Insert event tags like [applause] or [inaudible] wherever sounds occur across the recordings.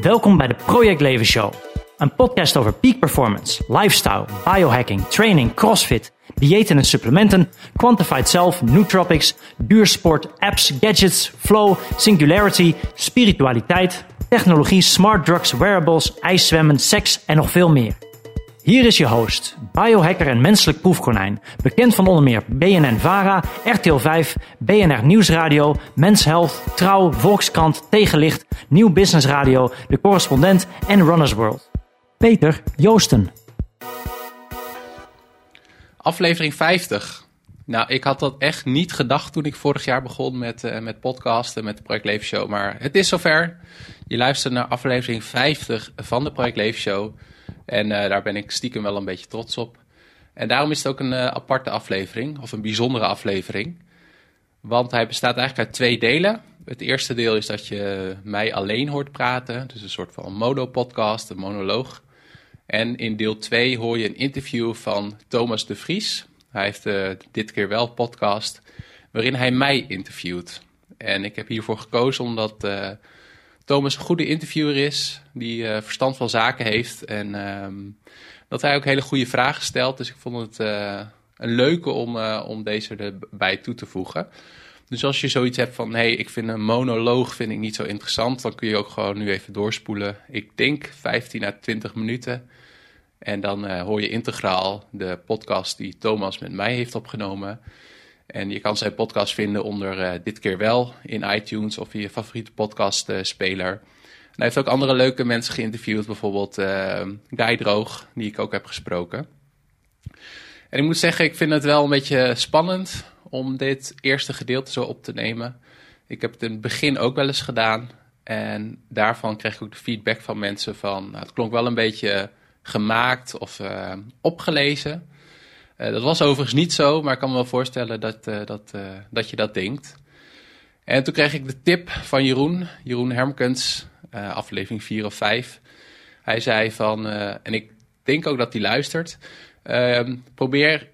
Welkom bij de Project Leven Show. Een podcast over peak performance, lifestyle, biohacking, training, crossfit, diëten en supplementen, quantified self, nootropics, duursport, apps, gadgets, flow, singularity, spiritualiteit, technologie, smart drugs, wearables, ijszwemmen, seks en nog veel meer. Hier is je host, biohacker en menselijk proefkonijn, bekend van onder meer BNN-VARA, RTL 5, BNR Nieuwsradio, Mens Health, Trouw, Volkskrant, Tegenlicht, Nieuw Business Radio, De Correspondent en Runners World. Peter Joosten. Aflevering 50. Nou, ik had dat echt niet gedacht toen ik vorig jaar begon met, uh, met podcasten, met de Project Leven. Maar het is zover. Je luistert naar aflevering 50 van de Project Leven. En uh, daar ben ik stiekem wel een beetje trots op. En daarom is het ook een uh, aparte aflevering, of een bijzondere aflevering. Want hij bestaat eigenlijk uit twee delen. Het eerste deel is dat je mij alleen hoort praten. Dus een soort van mono-podcast, een monoloog. En in deel 2 hoor je een interview van Thomas de Vries. Hij heeft uh, dit keer wel podcast, waarin hij mij interviewt. En ik heb hiervoor gekozen omdat Thomas een goede interviewer is, die uh, verstand van zaken heeft. En um, dat hij ook hele goede vragen stelt. Dus ik vond het een leuke om, om deze erbij toe te voegen. Dus als je zoiets hebt van, hé, hey, ik vind een monoloog vind ik niet zo interessant, dan kun je ook gewoon nu even doorspoelen. Ik denk 15 à 20 minuten. En dan hoor je integraal de podcast die Thomas met mij heeft opgenomen. En je kan zijn podcast vinden onder uh, Dit keer wel in iTunes of in je favoriete podcastspeler. Uh, hij heeft ook andere leuke mensen geïnterviewd, bijvoorbeeld uh, Guy Droog, die ik ook heb gesproken. En ik moet zeggen, ik vind het wel een beetje spannend om dit eerste gedeelte zo op te nemen. Ik heb het in het begin ook wel eens gedaan. En daarvan kreeg ik ook de feedback van mensen van, nou, het klonk wel een beetje gemaakt of opgelezen. Uh, dat was overigens niet zo, maar ik kan me wel voorstellen dat, uh, dat, dat je dat denkt. En toen kreeg ik de tip van Jeroen, Jeroen Hermkens, aflevering 4 of 5. Hij zei van, en ik denk ook dat hij luistert, ehm, probeer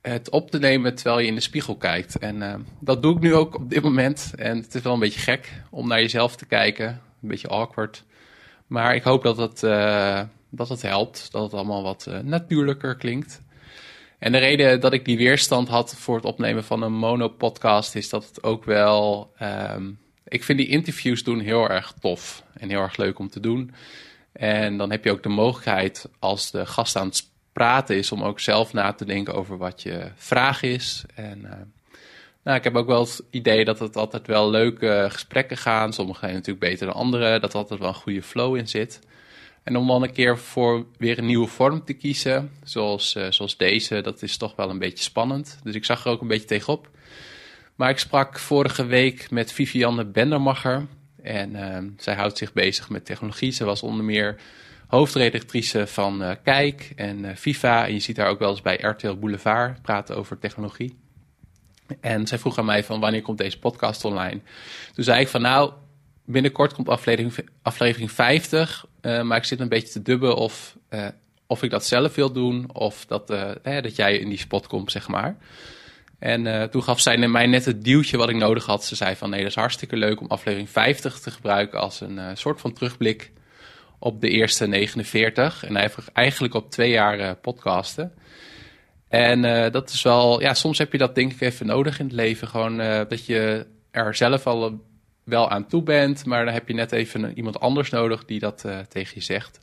het op te nemen terwijl je in de spiegel kijkt. En dat doe ik nu ook op dit moment. En het is wel een beetje gek om naar jezelf te kijken, een beetje awkward. Maar ik hoop dat het dat het helpt, dat het allemaal wat natuurlijker klinkt. En de reden dat ik die weerstand had voor het opnemen van een mono-podcast is dat het ook wel. Um, ik vind die interviews doen heel erg tof en heel erg leuk om te doen. En dan heb je ook de mogelijkheid als de gast aan het praten is om ook zelf na te denken over wat je vraag is. En uh, nou, ik heb ook wel het idee dat het altijd wel leuke gesprekken gaan. Sommige zijn natuurlijk beter dan andere, dat er altijd wel een goede flow in zit. En om dan een keer voor weer een nieuwe vorm te kiezen, zoals, uh, zoals deze, dat is toch wel een beetje spannend. Dus ik zag er ook een beetje tegenop. Maar ik sprak vorige week met Vivianne Bendermacher. En uh, zij houdt zich bezig met technologie. Ze was onder meer hoofdredactrice van uh, Kijk en FIFA. En je ziet haar ook wel eens bij RTL Boulevard praten over technologie. En zij vroeg aan mij van wanneer komt deze podcast online? Toen zei ik van nou, binnenkort komt aflevering, aflevering 50. Uh, maar ik zit een beetje te dubben of, uh, of ik dat zelf wil doen. Of dat, hè, dat jij in die spot komt, zeg maar. En toen gaf zij mij net het duwtje wat ik nodig had. Ze zei van nee, dat is hartstikke leuk om aflevering 50 te gebruiken als een soort van terugblik op de eerste 49. En eigenlijk op twee jaar podcasten. En dat is wel, ja, soms heb je dat denk ik even nodig in het leven. Gewoon dat je er zelf al wel aan toe bent, maar dan heb je net even iemand anders nodig die dat uh, tegen je zegt.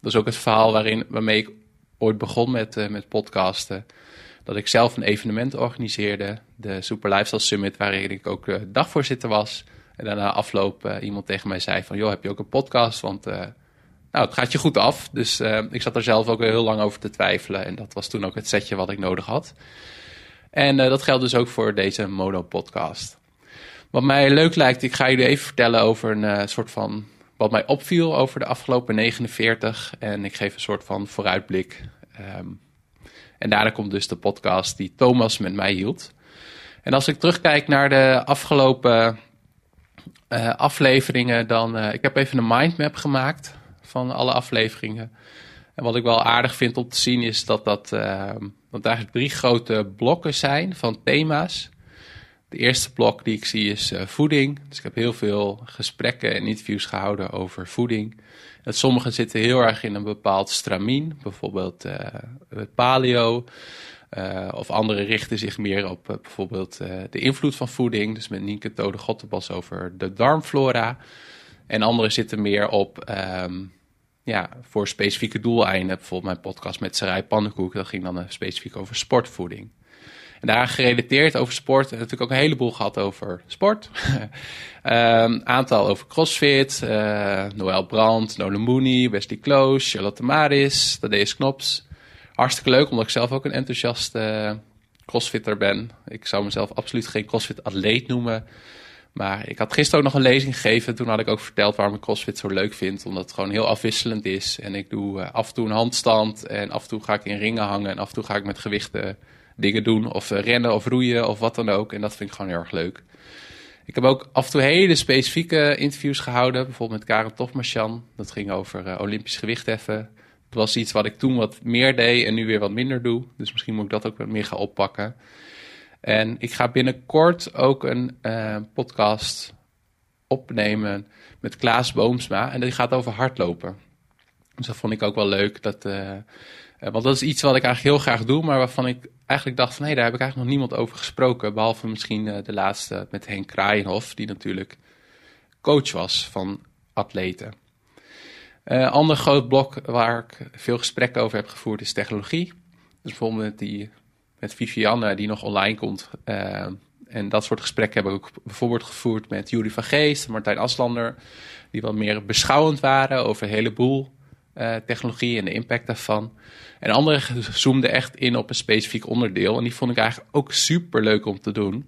Dat is ook het verhaal waarin, waarmee ik ooit begon met, uh, met podcasten. Dat ik zelf een evenement organiseerde, de Super Lifestyle Summit, waarin ik ook uh, dagvoorzitter was. En daarna afloop iemand tegen mij zei van, joh, heb je ook een podcast? Want nou, het gaat je goed af. Dus ik zat er zelf ook heel lang over te twijfelen. En dat was toen ook het setje wat ik nodig had. En dat geldt dus ook voor deze Mono-podcast. Wat mij leuk lijkt, ik ga jullie even vertellen over een uh, soort van wat mij opviel over de afgelopen 49. En ik geef een soort van vooruitblik. Um, en daarna komt dus de podcast die Thomas met mij hield. En als ik terugkijk naar de afgelopen uh, afleveringen, dan. Uh, ik heb even een mindmap gemaakt van alle afleveringen. En wat ik wel aardig vind om te zien is dat dat, uh, dat eigenlijk drie grote blokken zijn van thema's. De eerste blok die ik zie is voeding. Dus ik heb heel veel gesprekken en interviews gehouden over voeding. En sommige zitten heel erg in een bepaald stramien, bijvoorbeeld het paleo. of andere richten zich meer op bijvoorbeeld de invloed van voeding. Dus met Nienke Tode Gottebas over de darmflora. En andere zitten meer op ehm, ja, voor specifieke doeleinden. Bijvoorbeeld mijn podcast met Sarai Pannenkoek. Dat ging dan uh, specifiek over sportvoeding. Daar gerelateerd over sport. Natuurlijk ook een heleboel gehad over sport. um, [laughs] aantal over CrossFit. Uh, Noël Brandt, Nolan Mooney, Wesley Close, Charlotte Maris, Thaddeus Knops. Hartstikke leuk, omdat ik zelf ook een enthousiaste crossfitter ben. Ik zou mezelf absoluut geen crossfit-atleet noemen. Maar ik had gisteren ook nog een lezing gegeven. Toen had ik ook verteld waarom ik CrossFit zo leuk vind. Omdat het gewoon heel afwisselend is. En ik doe uh, af en toe een handstand. En af en toe ga ik in ringen hangen. En af en toe ga ik met gewichten dingen doen. Of uh, rennen of roeien of wat dan ook. En dat vind ik gewoon heel erg leuk. Ik heb ook af en toe hele specifieke interviews gehouden. Bijvoorbeeld met Karen Tofmarchan. Dat ging over uh, Olympisch gewichtheffen. Dat was iets wat ik toen wat meer deed en nu weer wat minder doe. Dus misschien moet ik dat ook wat meer gaan oppakken. En ik ga binnenkort ook een uh, podcast opnemen met Klaas Boomsma. En die gaat over hardlopen. Dus dat vond ik ook wel leuk. Dat, want dat is iets wat ik eigenlijk heel graag doe, maar waarvan ik eigenlijk dacht van... hé, daar heb ik eigenlijk nog niemand over gesproken. Behalve misschien uh, de laatste met Henk Kraaienhof, die natuurlijk coach was van atleten. Een ander groot blok waar ik veel gesprekken over heb gevoerd is technologie. Dus bijvoorbeeld met die met Vivianne, die nog online komt. Uh, en dat soort gesprekken hebben we ook bijvoorbeeld gevoerd met Jury van Geest, Martijn Aslander, die wat meer beschouwend waren over een heleboel uh, technologie en de impact daarvan. En anderen zoomden echt in op een specifiek onderdeel. En die vond ik eigenlijk ook super leuk om te doen.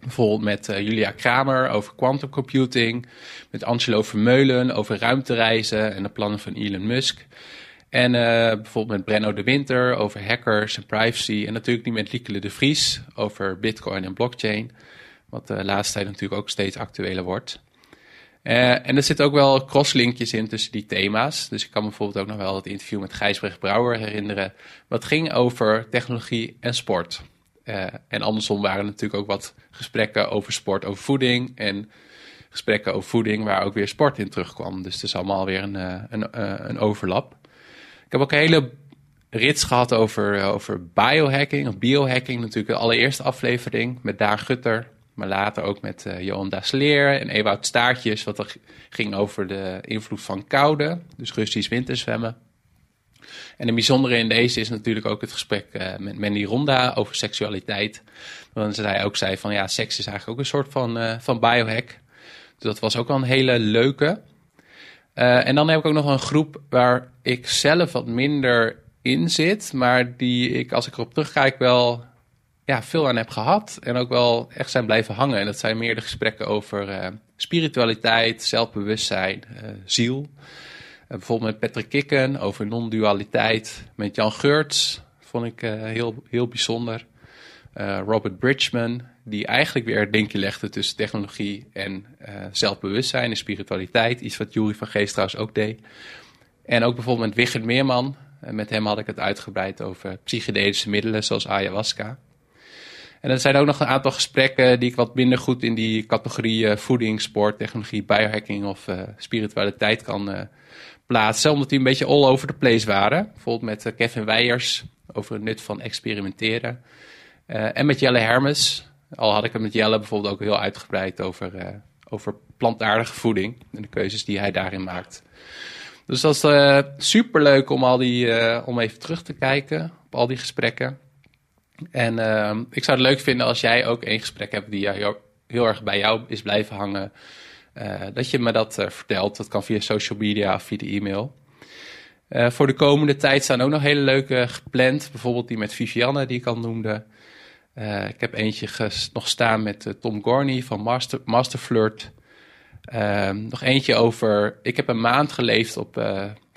Bijvoorbeeld met uh, Julia Kramer over quantum computing. Met Angelo Vermeulen over ruimtereizen en de plannen van Elon Musk. En uh, bijvoorbeeld met Brenno de Winter over hackers en privacy. En natuurlijk niet met Liekele de Vries over bitcoin en blockchain. Wat de laatste tijd natuurlijk ook steeds actueler wordt. Uh, en er zitten ook wel crosslinkjes in tussen die thema's. Dus ik kan me bijvoorbeeld ook nog wel het interview met Gijsbrecht Brouwer herinneren. Wat ging over technologie en sport. Uh, en andersom waren er natuurlijk ook wat gesprekken over sport, over voeding. En gesprekken over voeding waar ook weer sport in terugkwam. Dus het is allemaal weer een, een, een overlap. Ik heb ook een hele rits gehad over, eh, over biohacking of biohacking. Natuurlijk de allereerste aflevering met Daan Gutter. Maar later ook met uh, Johan Dasleer en Ewout Staartjes. Wat er ging over de invloed van koude. Dus Russisch winterzwemmen. En het bijzondere in deze is natuurlijk ook het gesprek uh, met Mandy Ronda over seksualiteit. Want zij ook zei van ja, seks is eigenlijk ook een soort van, uh, van biohack. Dus dat was ook wel een hele leuke. En dan heb ik ook nog een groep waar ik zelf wat minder in zit, maar die ik, als ik erop terugkijk, wel ja, veel aan heb gehad. En ook wel echt zijn blijven hangen. En dat zijn meer de gesprekken over uh, spiritualiteit, zelfbewustzijn, uh, ziel. bijvoorbeeld met Patrick Kikken over non-dualiteit. Met Jan Geurts vond ik heel, heel bijzonder. Robert Bridgman, die eigenlijk weer het linkje legde tussen technologie en zelfbewustzijn en spiritualiteit. Iets wat Jury van Geest trouwens ook deed. En ook bijvoorbeeld met Wigert Meerman. Met hem had ik het uitgebreid over psychedelische middelen zoals ayahuasca. En er zijn ook nog een aantal gesprekken die ik wat minder goed in die categorieën voeding, sport, technologie, biohacking of uh, spiritualiteit kan uh, plaatsen. Omdat die een beetje all over the place waren. Bijvoorbeeld met Kevin Weijers over het nut van experimenteren. en met Jelle Hermes al had ik het met Jelle bijvoorbeeld ook heel uitgebreid over, over plantaardige voeding en de keuzes die hij daarin maakt. Dus dat is super leuk om, al die, om even terug te kijken op al die gesprekken. En ehm, ik zou het leuk vinden als jij ook een gesprek hebt die heel, heel erg bij jou is blijven hangen. dat je me dat vertelt. Dat kan via social media of via de e-mail. voor de komende tijd staan ook nog hele leuke gepland. Bijvoorbeeld die met Vivianne, die ik al noemde. Ik heb eentje nog staan met Tom Gorney van Master, Masterflirt. Uh, nog eentje over. Ik heb een maand geleefd op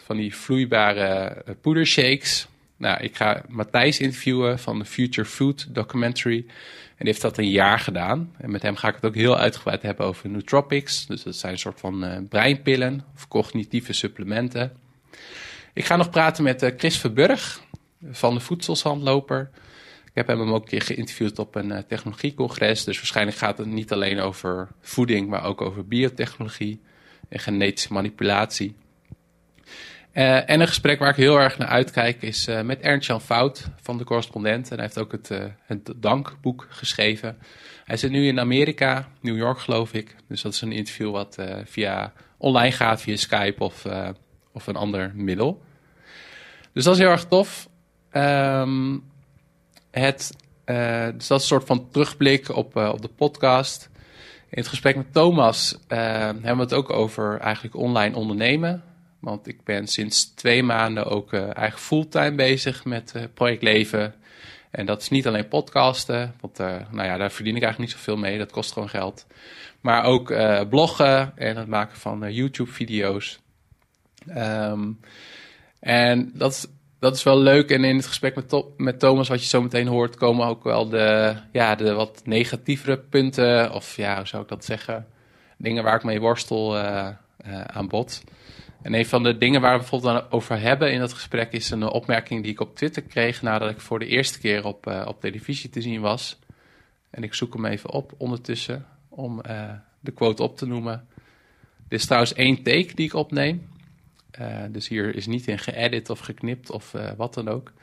van die vloeibare poedershakes. Nou, ik ga Matthijs interviewen van de Future Food Documentary. En heeft dat een jaar gedaan. En met hem ga ik het ook heel uitgebreid hebben over nootropics. Dus dat zijn een soort van breinpillen of cognitieve supplementen. Ik ga nog praten met Chris Verburg van de Voedselzandloper. Ik heb hem ook een keer geïnterviewd op een technologiecongres. Dus waarschijnlijk gaat het niet alleen over voeding, maar ook over biotechnologie en genetische manipulatie. Uh, en een gesprek waar ik heel erg naar uitkijk is uh, met Ernst-Jan Fout van de correspondent. En hij heeft ook het, uh, het dankboek geschreven. Hij zit nu in Amerika, New York geloof ik. Dus dat is een interview wat via online gaat, via Skype of, of een ander middel. Dus dat is heel erg tof. Um, het, dus dat is een soort van terugblik op, op de podcast. In het gesprek met Thomas hebben we het ook over eigenlijk online ondernemen. Want ik ben sinds twee maanden ook uh, eigenlijk fulltime bezig met uh, Project Leven. En dat is niet alleen podcasten, want uh, nou ja, daar verdien ik eigenlijk niet zoveel mee. Dat kost gewoon geld. Maar ook bloggen en het maken van YouTube-video's. Um, en dat, dat is wel leuk. En in het gesprek met, met Thomas, wat je zo meteen hoort, komen ook wel de, ja, de wat negatievere punten. Of ja, hoe zou ik dat zeggen? Dingen waar ik mee worstel aan bod. En een van de dingen waar we bijvoorbeeld over hebben in dat gesprek is een opmerking die ik op Twitter kreeg nadat ik voor de eerste keer op, uh, op televisie te zien was. En ik zoek hem even op ondertussen om uh, de quote op te noemen. Dit is trouwens één take die ik opneem. Uh, dus hier is niet in geëdit of geknipt of wat dan ook.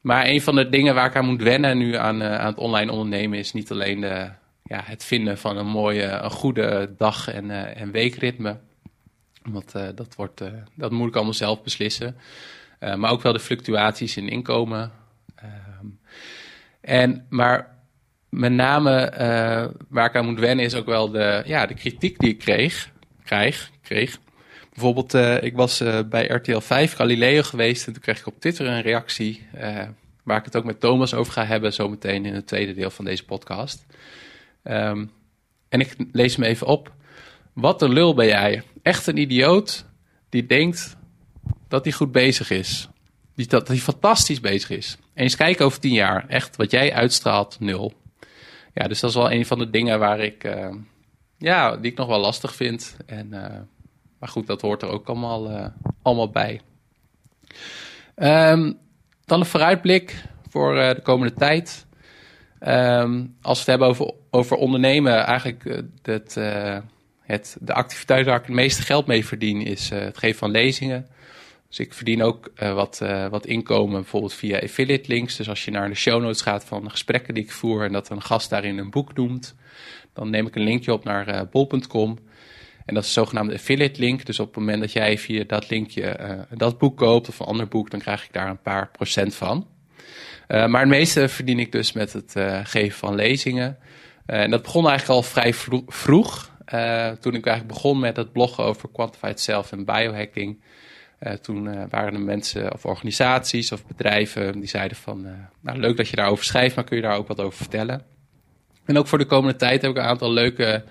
Maar een van de dingen waar ik aan moet wennen nu aan, aan het online ondernemen is niet alleen de, ja, het vinden van een mooie, een goede dag- en, en weekritme. Want uh, dat, wordt, uh, dat moet ik allemaal zelf beslissen. Uh, maar ook wel de fluctuaties in inkomen. Ehm, en, maar met name waar ik aan moet wennen is ook wel de, ja, de kritiek die ik kreeg. Krijg, kreeg. Bijvoorbeeld, ik was bij RTL 5 Galileo geweest en toen kreeg ik op Twitter een reactie. waar ik het ook met Thomas over ga hebben, zometeen in het tweede deel van deze podcast. Um, en ik lees me even op. Wat een lul ben jij. Echt een idioot die denkt dat hij goed bezig is. Die, dat hij fantastisch bezig is. Eens kijken over tien jaar. Echt, wat jij uitstraalt, nul. Ja, dus dat is wel een van de dingen waar ik, uh, ja, die ik nog wel lastig vind. En, uh, maar goed, dat hoort er ook allemaal, uh, allemaal bij. Um, dan een vooruitblik voor de komende tijd. Um, als we het hebben over, over ondernemen, eigenlijk het, het, de activiteit waar ik het meeste geld mee verdien is uh, het geven van lezingen. Dus ik verdien ook uh, wat, uh, wat inkomen bijvoorbeeld via affiliate links. Dus als je naar de show notes gaat van de gesprekken die ik voer en dat een gast daarin een boek noemt, dan neem ik een linkje op naar bol.com. En dat is een zogenaamde affiliate link. Dus op het moment dat jij via dat linkje dat boek koopt of een ander boek, dan krijg ik daar een paar procent van. maar het meeste verdien ik dus met het geven van lezingen. en dat begon eigenlijk al vrij vroeg. Uh, toen ik eigenlijk begon met het bloggen over quantified self en biohacking. Uh, toen uh, waren er mensen of organisaties of bedrijven die zeiden van... nou, leuk dat je daarover schrijft, maar kun je daar ook wat over vertellen? En ook voor de komende tijd heb ik een aantal leuke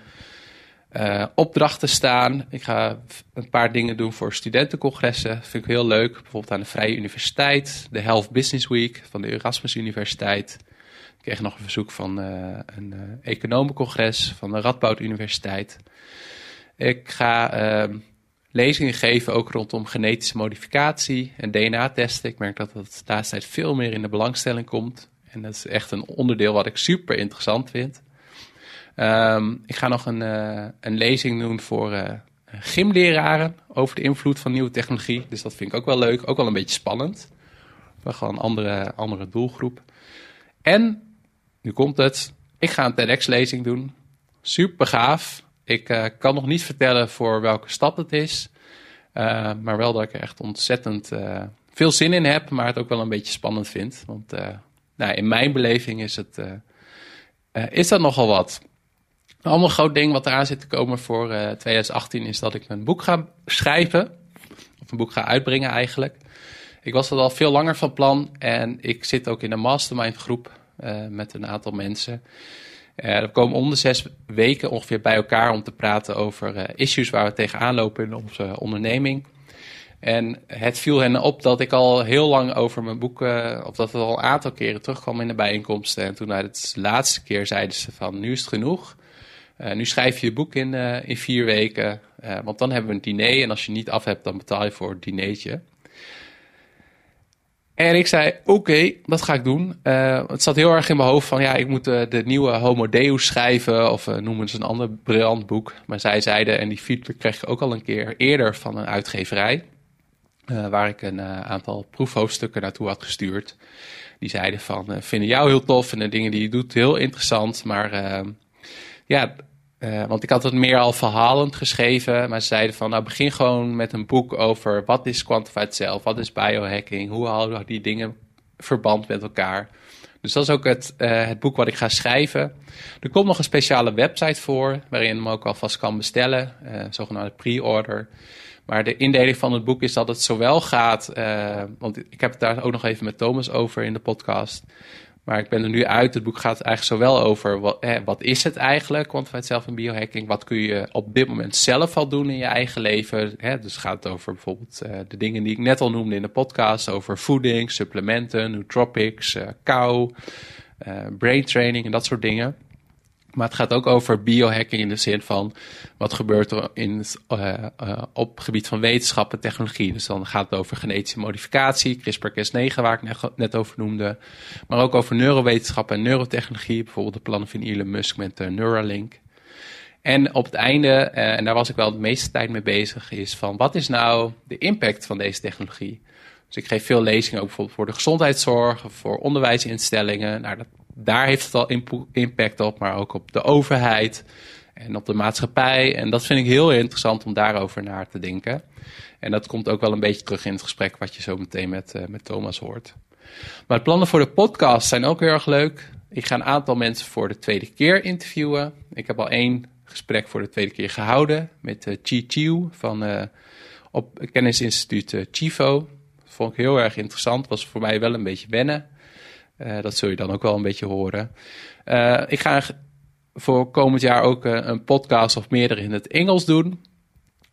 opdrachten staan. Ik ga een paar dingen doen voor studentencongressen. vind ik heel leuk. Bijvoorbeeld aan de Vrije Universiteit, de Health Business Week van de Erasmus Universiteit... Ik kreeg nog een verzoek van uh, een uh, economencongres van de Radboud Universiteit. Ik ga uh, lezingen geven ook rondom genetische modificatie en DNA-testen. Ik merk dat dat de laatste tijd veel meer in de belangstelling komt. En dat is echt een onderdeel wat ik super interessant vind. Um, ik ga nog een, uh, een lezing doen voor gymleraren over de invloed van nieuwe technologie. Dus dat vind ik ook wel leuk, ook wel een beetje spannend. Maar gewoon een andere, andere doelgroep. En nu komt het. Ik ga een TEDx-lezing doen. Super gaaf. Ik uh, kan nog niet vertellen voor welke stad het is. Uh, maar wel dat ik er echt ontzettend uh, veel zin in heb. Maar het ook wel een beetje spannend vind. Want nou, in mijn beleving is, het, is dat nogal wat. Een ander groot ding wat eraan zit te komen voor 2018 is dat ik een boek ga schrijven. Of een boek ga uitbrengen eigenlijk. Ik was dat al veel langer van plan. En ik zit ook in een mastermind groep met een aantal mensen. Uh, we komen om de zes weken ongeveer bij elkaar om te praten over uh, issues waar we tegenaan lopen in onze onderneming. En het viel hen op dat ik al heel lang over mijn boeken, of dat het al een aantal keren terugkwam in de bijeenkomsten. En toen na de laatste keer zeiden ze van nu is het genoeg. Nu schrijf je je boek in, in vier weken, want dan hebben we een diner. En als je niet af hebt, dan betaal je voor het dinertje. En ik zei, oké, dat ga ik doen. Uh, het zat heel erg in mijn hoofd van, ja, ik moet uh, de nieuwe Homo Deus schrijven. Of uh, noemen ze een ander briljant boek. Maar zij zeiden, en die feedback kreeg ik ook al een keer eerder van een uitgeverij. waar ik een aantal proefhoofdstukken naartoe had gestuurd. Die zeiden van, vinden jou heel tof en de dingen die je doet heel interessant. Maar ja, uh, want ik had het meer al verhalend geschreven, maar ze zeiden van nou begin gewoon met een boek over wat is quantified self, wat is biohacking, hoe houden die dingen verband met elkaar. Dus dat is ook het, uh, het boek wat ik ga schrijven. Er komt nog een speciale website voor, waarin je hem ook alvast kan bestellen, uh, zogenaamde pre-order. Maar de indeling van het boek is dat het zowel gaat, want ik heb het daar ook nog even met Thomas over in de podcast. Maar ik ben er nu uit. Het boek gaat eigenlijk zowel over wat, hè, wat is het eigenlijk, quantified zelf en biohacking. Wat kun je op dit moment zelf al doen in je eigen leven. Hè? Dus het gaat over bijvoorbeeld uh, de dingen die ik net al noemde in de podcast. Over voeding, supplementen, nootropics, uh, kou, uh, brain training en dat soort dingen. Maar het gaat ook over biohacking in de zin van wat gebeurt er in, uh, uh, op het gebied van wetenschap en technologie. Dus dan gaat het over genetische modificatie, CRISPR-Cas9 waar ik net over noemde. Maar ook over neurowetenschap en neurotechnologie, bijvoorbeeld de plannen van Elon Musk met uh, Neuralink. En op het einde, en daar was ik wel de meeste tijd mee bezig, is van wat is nou de impact van deze technologie? Dus ik geef veel lezingen ook bijvoorbeeld voor de gezondheidszorg, voor onderwijsinstellingen. Nou, dat daar heeft het al impact op, maar ook op de overheid en op de maatschappij. En dat vind ik heel interessant om daarover naar te denken. En dat komt ook wel een beetje terug in het gesprek wat je zo meteen met, uh, met Thomas hoort. Maar de plannen voor de podcast zijn ook heel erg leuk. Ik ga een aantal mensen voor de tweede keer interviewen. Ik heb al één gesprek voor de tweede keer gehouden met uh, Chi Chiu van uh, op kennisinstituut uh, Chivo. Dat vond ik heel erg interessant. Was voor mij wel een beetje wennen. Uh, dat zul je dan ook wel een beetje horen. Uh, ik ga voor komend jaar ook uh, een podcast of meerdere in het Engels doen.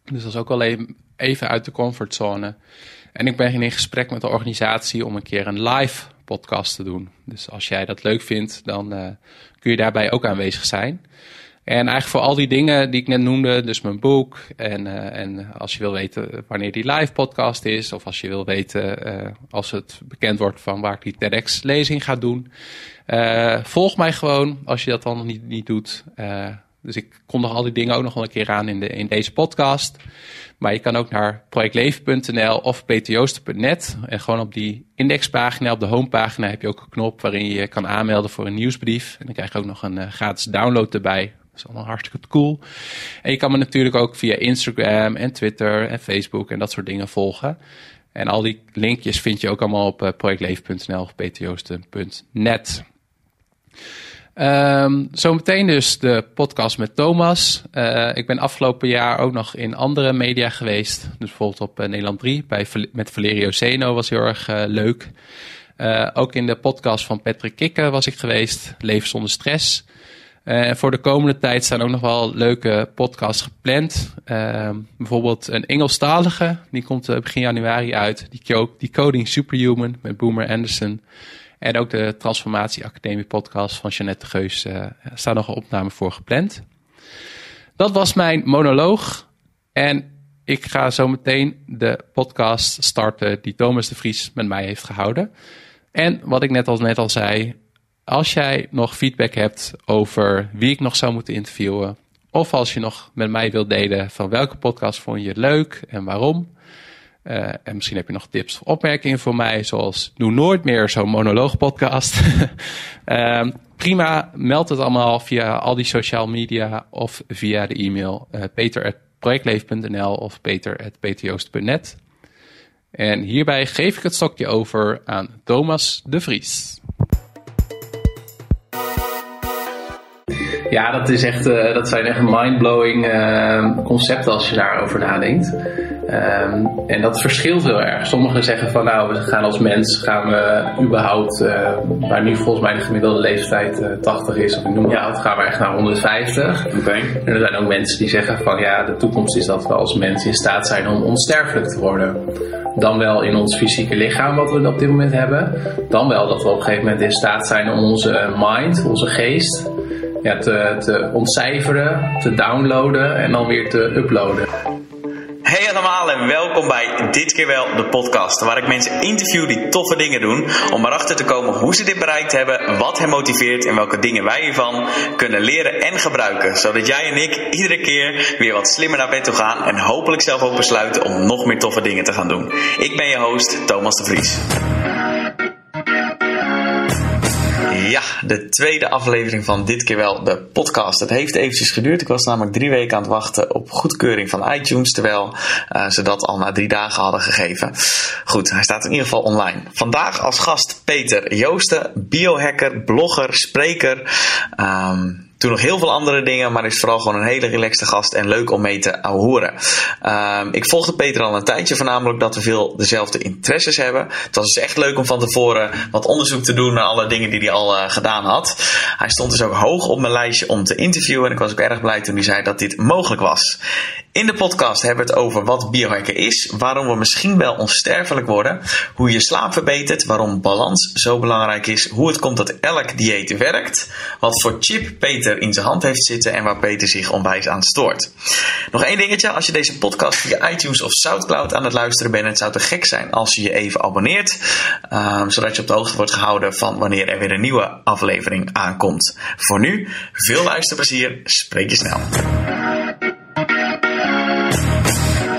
Dus dat is ook wel even, even uit de comfortzone. En ik ben in gesprek met de organisatie om een keer een live podcast te doen. Dus als jij dat leuk vindt, dan kun je daarbij ook aanwezig zijn. En eigenlijk voor al die dingen die ik net noemde, dus mijn boek en, uh, en als je wil weten wanneer die live podcast is, of als je wil weten uh, als het bekend wordt van waar ik die TEDx lezing ga doen, uh, volg mij gewoon als je dat dan nog niet, niet doet. dus ik kondig al die dingen ook nog wel een keer aan in, de, in deze podcast. Maar je kan ook naar projectleven.nl of peterjoosten.net en gewoon op die indexpagina, op de homepagina heb je ook een knop waarin je kan aanmelden voor een nieuwsbrief. En dan krijg je ook nog een gratis download erbij is allemaal hartstikke cool. En je kan me natuurlijk ook via Instagram en Twitter en Facebook en dat soort dingen volgen. En al die linkjes vind je ook allemaal op uh, projectleven.nl of ptjoosten.net. Um, zometeen dus de podcast met Thomas. Uh, ik ben afgelopen jaar ook nog in andere media geweest. Dus bijvoorbeeld op uh, Nederland 3 bij, met Valerio Zeno was heel erg leuk. ook in de podcast van Patrick Kikke was ik geweest. Leven zonder stress. Uh, voor de komende tijd staan ook nog wel leuke podcasts gepland. Uh, bijvoorbeeld een Engelstalige, die komt uh, begin januari uit. Die, die Coding Superhuman met Boomer Anderson. En ook de Transformatie Academie podcast van Jeannette Geus. Uh, staan nog een opname voor gepland. Dat was mijn monoloog. En ik ga zo meteen de podcast starten die Thomas de Vries met mij heeft gehouden. En wat ik net al, net al zei, als jij nog feedback hebt over wie ik nog zou moeten interviewen, of als je nog met mij wilt delen van welke podcast vond je leuk en waarom. Uh, en misschien heb je nog tips of opmerkingen voor mij, zoals doe nooit meer zo'n monoloogpodcast. uh, [laughs] prima, meld het allemaal via al die social media of via de e-mail uh, peter.projectleven.nl of peter.peterjoost.net. En hierbij geef ik het stokje over aan Thomas de Vries. Ja, dat, is echt, uh, dat zijn echt mindblowing uh, concepten als je daarover nadenkt. Um, en dat verschilt heel erg. Sommigen zeggen van nou, we gaan als mens, gaan we überhaupt, uh, waar nu volgens mij de gemiddelde leeftijd 80 is, of ik noem het, gaan we echt naar 150. Okay. En er zijn ook mensen die zeggen van ja, de toekomst is dat we als mens in staat zijn om onsterfelijk te worden. Dan wel in ons fysieke lichaam, wat we op dit moment hebben. Dan wel dat we op een gegeven moment in staat zijn om onze mind, onze geest, ja, te, te ontcijferen, te downloaden en dan weer te uploaden. Hey allemaal en welkom bij Dit keer wel de podcast, waar ik mensen interview die toffe dingen doen, om erachter te komen hoe ze dit bereikt hebben, wat hen motiveert en welke dingen wij hiervan kunnen leren en gebruiken, zodat jij en ik iedere keer weer wat slimmer naar bed toe gaan en hopelijk zelf ook besluiten om nog meer toffe dingen te gaan doen. Ik ben je host Thomas de Vries. De tweede aflevering van dit keer wel de podcast. Het heeft eventjes geduurd. Ik was namelijk drie weken aan het wachten op goedkeuring van iTunes, terwijl uh, ze dat al na drie dagen hadden gegeven. Goed, hij staat in ieder geval online. Vandaag als gast Peter Joosten, biohacker, blogger, spreker. Um, toen nog heel veel andere dingen, maar is vooral gewoon een hele relaxte gast en leuk om mee te horen. Uh, ik volgde Peter al een tijdje, voornamelijk dat we veel dezelfde interesses hebben. Het was dus echt leuk om van tevoren wat onderzoek te doen naar alle dingen die hij al uh, gedaan had. Hij stond dus ook hoog op mijn lijstje om te interviewen en ik was ook erg blij toen hij zei dat dit mogelijk was. In de podcast hebben we het over wat biohacken is, waarom we misschien wel onsterfelijk worden, hoe je slaap verbetert, waarom balans zo belangrijk is, hoe het komt dat elk dieet werkt, wat voor chip Peter in zijn hand heeft zitten en waar Peter zich onwijs aan stoort. Nog één dingetje, als je deze podcast via iTunes of Soundcloud aan het luisteren bent, het zou te gek zijn als je je even abonneert, um, zodat je op de hoogte wordt gehouden van wanneer er weer een nieuwe aflevering aankomt. Voor nu, veel luisterplezier, spreek je snel.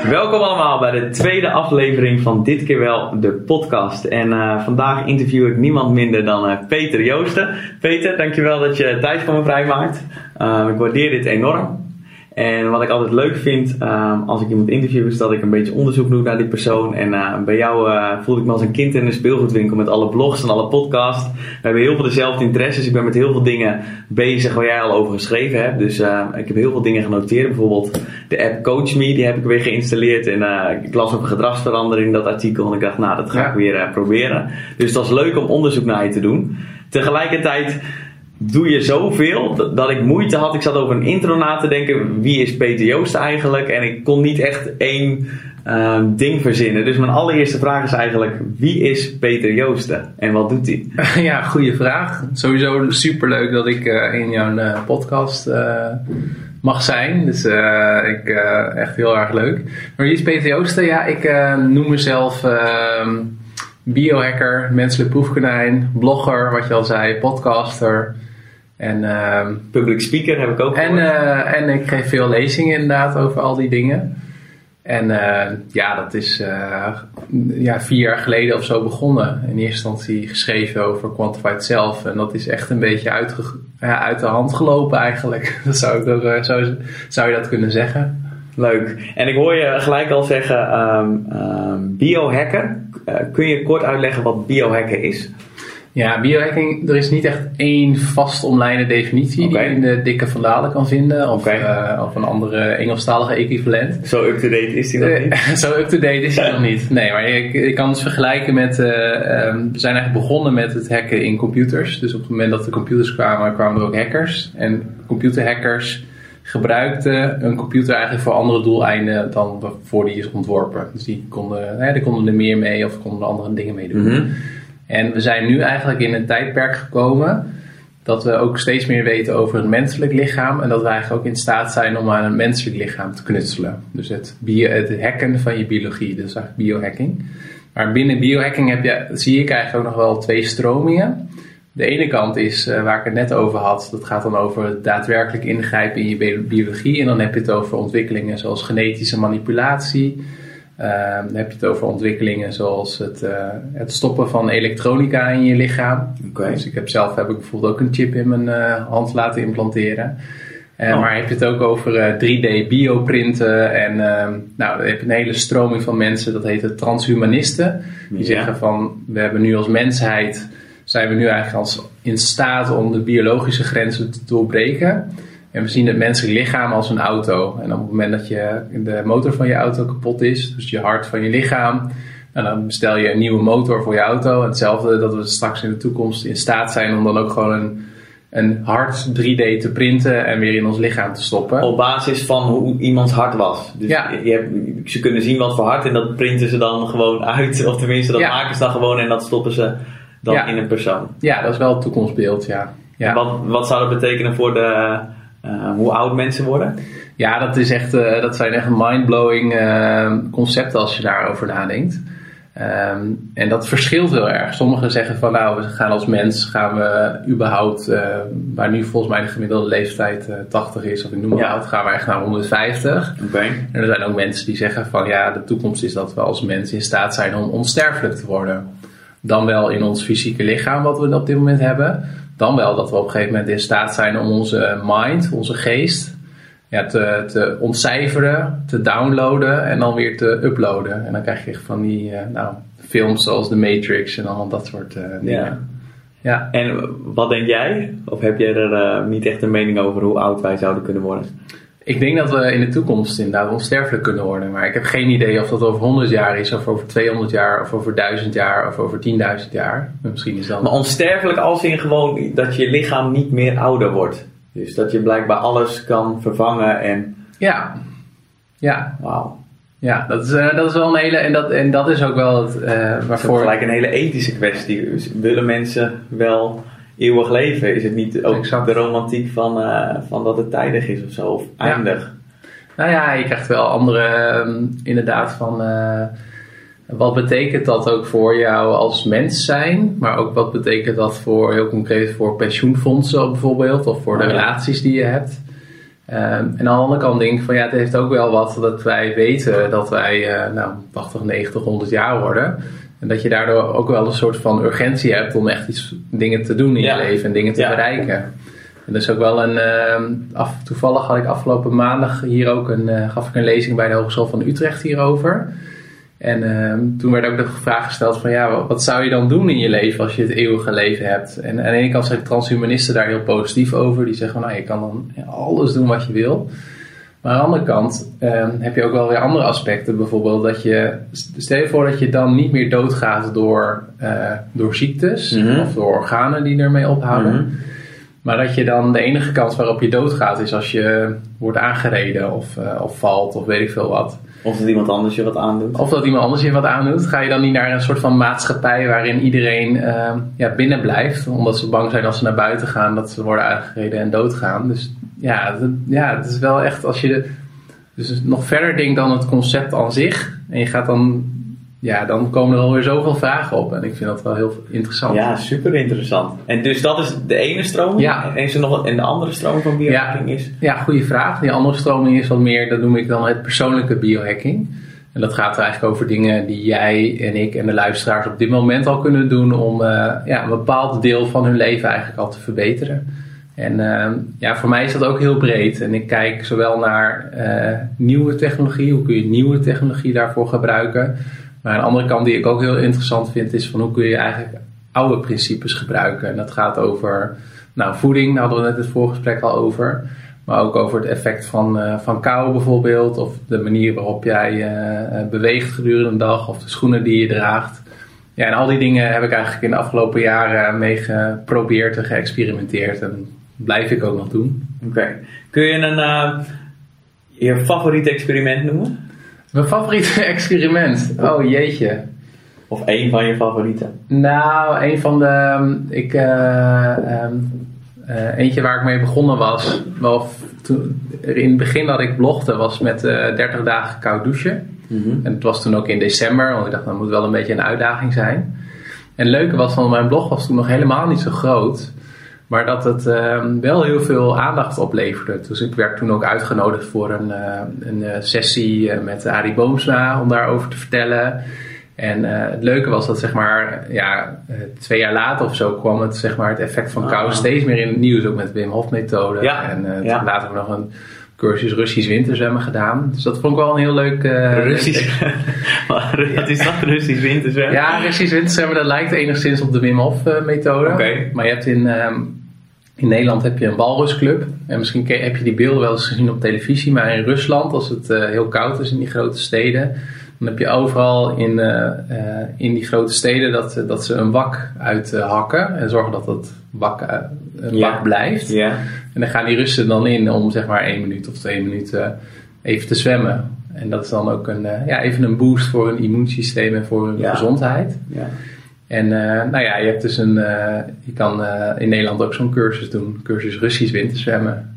Welkom allemaal bij de tweede aflevering van Dit keer wel de podcast. En uh, vandaag interview ik niemand minder dan uh, Peter Joosten. Peter, dankjewel dat je tijd voor me vrijmaakt. Uh, ik waardeer dit enorm. En wat ik altijd leuk vind um, als ik iemand interview is dat ik een beetje onderzoek doe naar die persoon. En uh, bij jou uh, voelde ik me als een kind in een speelgoedwinkel met alle blogs en alle podcasts. We hebben heel veel dezelfde interesses. Ik ben met heel veel dingen bezig waar jij al over geschreven hebt. Dus uh, ik heb heel veel dingen genoteerd. Bijvoorbeeld de app CoachMe, die heb ik weer geïnstalleerd. En ik las over gedragsverandering in dat artikel. En ik dacht, nou dat ga ik weer proberen. Dus het was leuk om onderzoek naar je te doen. Tegelijkertijd doe je zoveel dat ik moeite had. Ik zat over een intro na te denken. Wie is Peter Joost eigenlijk? En ik kon niet echt één uh, ding verzinnen. Dus mijn allereerste vraag is eigenlijk: wie is Peter Joosten en wat doet hij? [laughs] Ja, goede vraag. Sowieso superleuk dat ik uh, in jouw uh, podcast uh, mag zijn. Dus ik, echt heel erg leuk. Maar wie is Peter Joosten? Ja, ik noem mezelf ehm, biohacker, menselijk proefkonijn, blogger, wat je al zei, podcaster. En, uh, Public speaker heb ik ook en, uh, en ik geef veel lezingen inderdaad over al die dingen. En uh, ja, dat is uh, ja, vier jaar geleden of zo begonnen. In eerste instantie geschreven over Quantified Self. En dat is echt een beetje uit, ja, uit de hand gelopen eigenlijk. [laughs] Dat zou, ik ook, zou, zou je dat kunnen zeggen. Leuk. En ik hoor je gelijk al zeggen um, um, biohacker. kun je kort uitleggen wat biohacken is? Ja, biohacking, er is niet echt één vast omlijnde definitie okay. die je in de dikke Van Dalen kan vinden. Of, okay. uh, of een andere Engelstalige equivalent. Zo up-to-date is die nog niet? [laughs] Zo up-to-date is die nog niet. Nee, maar je, je kan het vergelijken met... Uh, um, we zijn eigenlijk begonnen met het hacken in computers. Dus op het moment dat de computers kwamen, kwamen er ook hackers. En computerhackers gebruikten een computer eigenlijk voor andere doeleinden dan waarvoor die is ontworpen. Dus die konden, hè, die konden er meer mee of konden er andere dingen mee doen. Mm-hmm. En we zijn nu eigenlijk in een tijdperk gekomen dat we ook steeds meer weten over het menselijk lichaam en dat we eigenlijk ook in staat zijn om aan een menselijk lichaam te knutselen. Dus het, bio, het hacken van je biologie, dus eigenlijk biohacking. Maar binnen biohacking heb je, zie ik eigenlijk ook nog wel twee stromingen. De ene kant is uh, waar ik het net over had, dat gaat dan over daadwerkelijk ingrijpen in je biologie. En dan heb je het over ontwikkelingen zoals genetische manipulatie, dan heb je het over ontwikkelingen zoals het, uh, het stoppen van elektronica in je lichaam. Okay. Dus ik heb zelf heb ik bijvoorbeeld ook een chip in mijn uh, hand laten implanteren. Oh. Maar heb je het ook over 3D bioprinten en ehm, nou, je een hele stroming van mensen, dat heet het transhumanisten. Die ja. zeggen van we hebben nu als mensheid, zijn we nu eigenlijk als in staat om de biologische grenzen te doorbreken. En we zien het menselijk lichaam als een auto. En op het moment dat je de motor van je auto kapot is, dus je hart van je lichaam, en dan bestel je een nieuwe motor voor je auto. Hetzelfde dat we straks in de toekomst in staat zijn om dan ook gewoon een, een hart 3D te printen en weer in ons lichaam te stoppen. Op basis van hoe iemands hart was. Dus ja. je hebt, ze kunnen zien wat voor hart en dat printen ze dan gewoon uit. Of tenminste, dat ja. maken ze dan gewoon en dat stoppen ze dan ja. in een persoon. Ja, dat is wel het toekomstbeeld, ja. ja. Wat, wat zou dat betekenen voor de hoe oud mensen worden? Ja, dat, is echt, dat zijn echt mindblowing concepten als je daarover nadenkt. Ehm, en dat verschilt heel erg. Sommigen zeggen van nou, we gaan als mens, gaan we überhaupt, uh, waar nu volgens mij de gemiddelde leeftijd uh, eh, 80 is, of ik noem maar ja. wat, gaan we echt naar 150. Okay. En er zijn ook mensen die zeggen van ja, de toekomst is dat we als mens in staat zijn om onsterfelijk te worden. Dan wel in ons fysieke lichaam, wat we op dit moment hebben. Dan wel dat we op een gegeven moment in staat zijn om onze mind, onze geest, ja, te, te ontcijferen, te downloaden en dan weer te uploaden. En dan krijg je van die uh, nou, films zoals The Matrix en allemaal dat soort uh, dingen. Ja. ja. En wat denk jij? Of heb jij er uh, niet echt een mening over hoe oud wij zouden kunnen worden? Ik denk dat we in de toekomst inderdaad onsterfelijk kunnen worden. Maar ik heb geen idee of dat over 100 jaar is, of over 200 jaar, of over 1000 jaar, of over 10.000 jaar. Misschien is dat. Maar onsterfelijk als in gewoon dat je lichaam niet meer ouder wordt. Dus dat je blijkbaar alles kan vervangen en... Ja. Ja. Wauw. Ja, dat is, uh, dat is wel een hele... En dat, en dat is ook wel het... Uh, waarvoor... is gelijk een hele ethische kwestie. Dus willen mensen wel eeuwig leven? Is het niet ook exact. de romantiek van, uh, van dat het tijdig is of zo? Of eindig? Nou ja, je krijgt wel andere... Um, inderdaad van wat betekent dat ook voor jou als mens zijn? Maar ook wat betekent dat voor heel concreet voor pensioenfondsen bijvoorbeeld, of voor de oh relaties die je hebt? Um, en aan de andere kant denk ik van ja, het heeft ook wel wat dat wij weten dat wij uh, nou, 80, 90, 100 jaar worden. En dat je daardoor ook wel een soort van urgentie hebt om echt iets dingen te doen in je leven en dingen te bereiken. En dat is ook wel een. Uh, af, toevallig had ik afgelopen maandag hier ook een. Uh, gaf ik een lezing bij de Hogeschool van Utrecht hierover. En uh, toen werd ook de vraag gesteld van ja, wat zou je dan doen in je leven als je het eeuwige leven hebt? En aan de ene kant zijn transhumanisten daar heel positief over. Die zeggen van nou, je kan dan alles doen wat je wil. Maar aan de andere kant uh, heb je ook wel weer andere aspecten. Bijvoorbeeld dat je, stel je voor dat je dan niet meer doodgaat door, uh, door ziektes mm -hmm. of door organen die ermee ophouden. Mm -hmm. Maar dat je dan de enige kans waarop je doodgaat is als je wordt aangereden of, uh, of valt of weet ik veel wat. Of dat iemand anders je wat aandoet. Of dat iemand anders je wat aandoet. Ga je dan niet naar een soort van maatschappij waarin iedereen uh, ja, binnen blijft. Omdat ze bang zijn als ze naar buiten gaan dat ze worden aangereden en doodgaan. Dus ja, ja, het is wel echt als je dus nog verder denkt dan het concept aan zich. En je gaat dan ja, dan komen er alweer zoveel vragen op. En ik vind dat wel heel interessant. Ja, super interessant. En dus dat is de ene stroming? Ja. En, is er nog, en de andere stroming van biohacking ja. is? Ja, goede vraag. Die andere stroming is wat meer, dat noem ik dan het persoonlijke biohacking. En dat gaat eigenlijk over dingen die jij en ik en de luisteraars op dit moment al kunnen doen om uh, ja, een bepaald deel van hun leven eigenlijk al te verbeteren. En uh, ja, voor mij is dat ook heel breed. En ik kijk zowel naar uh, nieuwe technologie, hoe kun je nieuwe technologie daarvoor gebruiken, maar een andere kant die ik ook heel interessant vind is van hoe kun je eigenlijk oude principes gebruiken. En dat gaat over nou, voeding, daar hadden we net het voorgesprek al over. Maar ook over het effect van, uh, van kou bijvoorbeeld. Of de manier waarop jij uh, beweegt gedurende een dag. Of de schoenen die je draagt. Ja, en al die dingen heb ik eigenlijk in de afgelopen jaren mee geprobeerd en geëxperimenteerd. En blijf ik ook nog doen. Oké. Kun je een, je favoriete experiment noemen? Mijn favoriete [laughs] experiment? Oh jeetje. Of één van je favorieten? Nou, een van de. Ehm, ik, uh, um, uh, eentje waar ik mee begonnen was. Wel, toen, in het begin dat ik blogde was met uh, eh, 30 dagen koud douchen. Mm -hmm. En het was toen ook in december, want ik dacht dat moet wel een beetje een uitdaging zijn. En het leuke was van mijn blog was toen nog helemaal niet zo groot. Maar dat het uh, wel heel veel aandacht opleverde. Dus ik werd toen ook uitgenodigd voor een, uh, een uh, sessie eh, met Arie Boomsma om daarover te vertellen. En het leuke was dat zeg maar, ja, twee jaar later of zo kwam het, zeg maar, het effect van kou ah. steeds meer in het nieuws. Ook met de Wim Hof methode. Ja. En ja. later hebben we nog een cursus Russisch winterzwemmen gedaan. Dus dat vond ik wel een heel leuk... Russisch? [laughs] Wat is dat, Russisch winterzwemmen? Ja, Russisch winterzwemmen, dat lijkt enigszins op de Wim Hof methode. Okay. Maar je hebt in... Um, in Nederland heb je een walrusclub. En misschien heb je die beelden wel eens gezien op televisie. Maar in Rusland, als het uh, heel koud is in die grote steden... dan heb je overal in, uh, uh, in die grote steden dat, dat ze een wak uithakken. en zorgen dat dat wak, een ja. wak blijft. Ja. En dan gaan die Russen dan in om zeg maar één minuut of twee minuten even te zwemmen. En dat is dan ook een, ja, even een boost voor hun immuunsysteem en voor hun ja. gezondheid. Ja. En uh, nou ja, je hebt dus een, uh, je kan uh, in Nederland ook zo'n cursus doen, cursus Russisch winterzwemmen.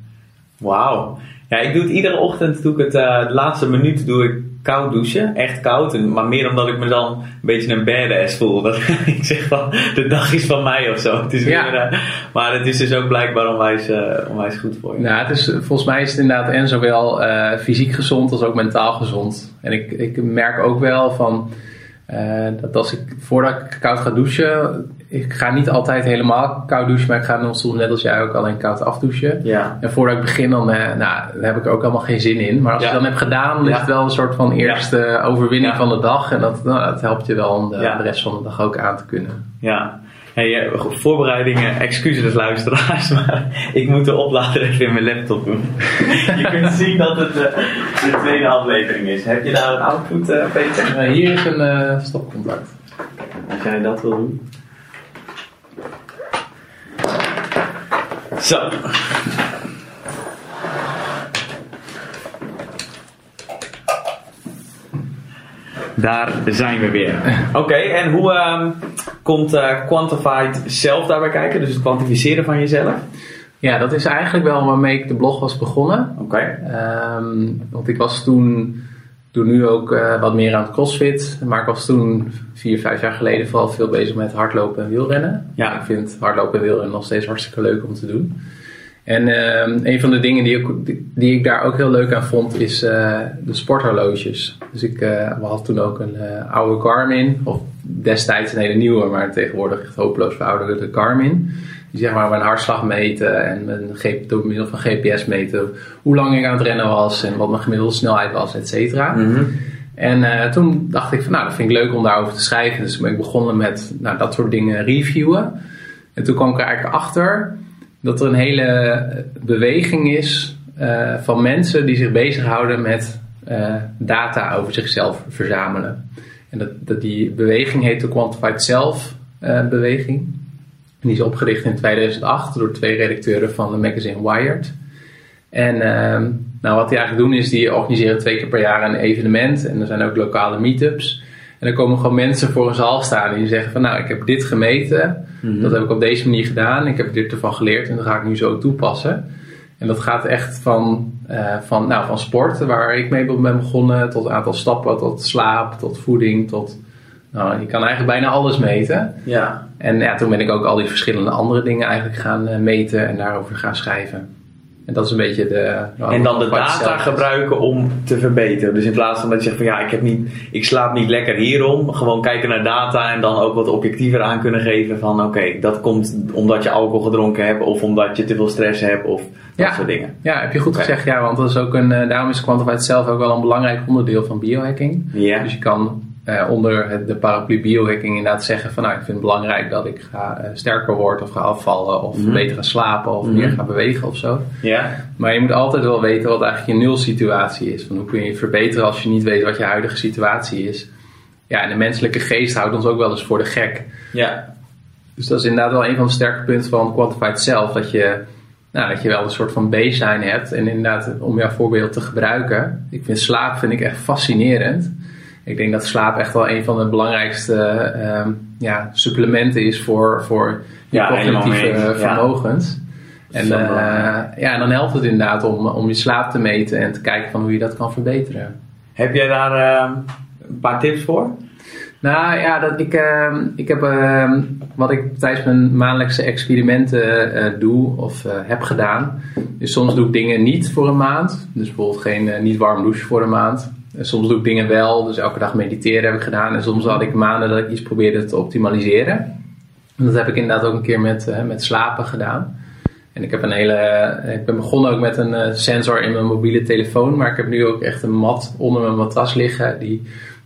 Wauw. Ja, ik doe het iedere ochtend, doe ik het, uh, de laatste minuut doe ik koud douchen. Echt koud. En, maar meer omdat ik me dan een beetje een badass voel. Dat [laughs] ik zeg van, de dag is van mij of zo. Het is Ja. weer, eh, maar het is dus ook blijkbaar onwijs, eh, onwijs goed voor je. Nou, het is, volgens mij is het inderdaad en zowel eh, fysiek gezond als ook mentaal gezond. En ik, ik merk ook wel van eh, dat als ik voordat ik koud ga douchen, ik ga niet altijd helemaal koud douchen, maar ik ga dan soms net als jij ook alleen koud afdouchen. Ja. En voordat ik begin, dan, eh, nou, dan heb ik er ook allemaal geen zin in. Maar als Ja. je het dan hebt gedaan, Ja. is het wel een soort van eerste overwinning van de dag. En dat, nou, dat helpt je wel om de, de rest van de dag ook aan te kunnen. Ja. Hey, eh, voorbereidingen, excuses luisteraars, [laughs] maar ik moet de oplader even in mijn laptop doen. [laughs] je kunt zien dat het eh, de tweede aflevering is. Heb je daar een output, eh, Peter? Hier is een stopcontact. Als jij dat wil doen. Zo. Daar zijn we weer. [laughs] Oké, en hoe ehm, komt eh, Quantified zelf daarbij kijken? Dus het kwantificeren van jezelf? Ja, dat is eigenlijk wel waarmee ik de blog was begonnen. Oké. Ehm, want ik was toen, doe nu ook eh, wat meer aan het crossfit. Maar ik was toen vier, vijf jaar geleden vooral veel bezig met hardlopen en wielrennen. Ja. Ik vind hardlopen en wielrennen nog steeds hartstikke leuk om te doen. En ehm, een van de dingen die ik, die, ik daar ook heel leuk aan vond is eh, de sporthorloges. Dus ik uh, we hadden toen ook een uh, oude Garmin, of destijds een hele nieuwe, maar tegenwoordig echt hopeloos verouderde Garmin. Die zeg maar mijn hartslag meten en mijn, door middel van GPS meten hoe lang ik aan het rennen was en wat mijn gemiddelde snelheid was, et cetera. Mm -hmm. En toen dacht ik van nou, dat vind ik leuk om daarover te schrijven. Dus ben ik begonnen met nou, dat soort dingen reviewen. En toen kwam ik er eigenlijk achter dat er een hele beweging is uh, van mensen die zich bezighouden met uh, data over zichzelf verzamelen. En dat, dat die beweging heet de Quantified Self uh, beweging. En die is opgericht in 2008 door twee redacteuren van de magazine Wired. En ehm, nou, wat die eigenlijk doen is, die organiseren twee keer per jaar een evenement. En er zijn ook lokale meetups. En dan komen gewoon mensen voor een zaal staan die zeggen van nou, ik heb dit gemeten. Mm -hmm. Dat heb ik op deze manier gedaan. Ik heb dit ervan geleerd en dat ga ik nu zo toepassen. En dat gaat echt van, uh, van, nou, van sport, waar ik mee ben begonnen, tot aantal stappen, tot slaap, tot voeding, tot... Nou, je kan eigenlijk bijna alles meten. Ja. En ja, toen ben ik ook al die verschillende andere dingen eigenlijk gaan uh, meten en daarover gaan schrijven. En dat is een beetje de... Nou, en dan de data gebruiken om te verbeteren. Dus in plaats van dat je zegt van ja, ik, heb niet, ik slaap niet lekker hierom. Gewoon kijken naar data en dan ook wat objectiever aan kunnen geven van oké, okay, dat komt omdat je alcohol gedronken hebt of omdat je te veel stress hebt of dat ja. soort dingen. Ja, heb je goed okay. gezegd. Ja, want dat is ook een, uh, daarom is Quantified zelf ook wel een belangrijk onderdeel van biohacking. Ja. Dus je kan uh, onder het, de paraplu biohacking inderdaad zeggen van nou, ik vind het belangrijk dat ik ga uh, sterker word of ga afvallen of mm -hmm. beter ga slapen of mm -hmm. meer ga bewegen of zo. Maar je moet altijd wel weten wat eigenlijk je nulsituatie is. Van hoe kun je je verbeteren als je niet weet wat je huidige situatie is. Ja, en de menselijke geest houdt ons ook wel eens voor de gek. Ja. Dus dat is inderdaad wel een van de sterke punten van Quantified Self. Dat je, nou, dat je wel een soort van baseline hebt. En inderdaad, om jouw voorbeeld te gebruiken. Ik vind slaap vind ik echt fascinerend. Ik denk dat slaap echt wel een van de belangrijkste um, ja, supplementen is voor, voor je ja, cognitieve vermogens. Ja. En, uh, ja, en dan helpt het inderdaad om, om je slaap te meten en te kijken van hoe je dat kan verbeteren. Heb jij daar uh, een paar tips voor? Nou ja, dat ik, uh, ik heb wat ik tijdens mijn maandelijkse experimenten uh, doe of heb gedaan. Dus soms doe ik dingen niet voor een maand. Dus bijvoorbeeld geen niet warm douchen voor een maand. Soms doe ik dingen wel, dus elke dag mediteren heb ik gedaan. En soms had ik maanden dat ik iets probeerde te optimaliseren. En dat heb ik inderdaad ook een keer met, uh, met slapen gedaan. En ik heb een hele. Ik ben begonnen ook met een uh, sensor in mijn mobiele telefoon. Maar ik heb nu ook echt een mat onder mijn matras liggen. Die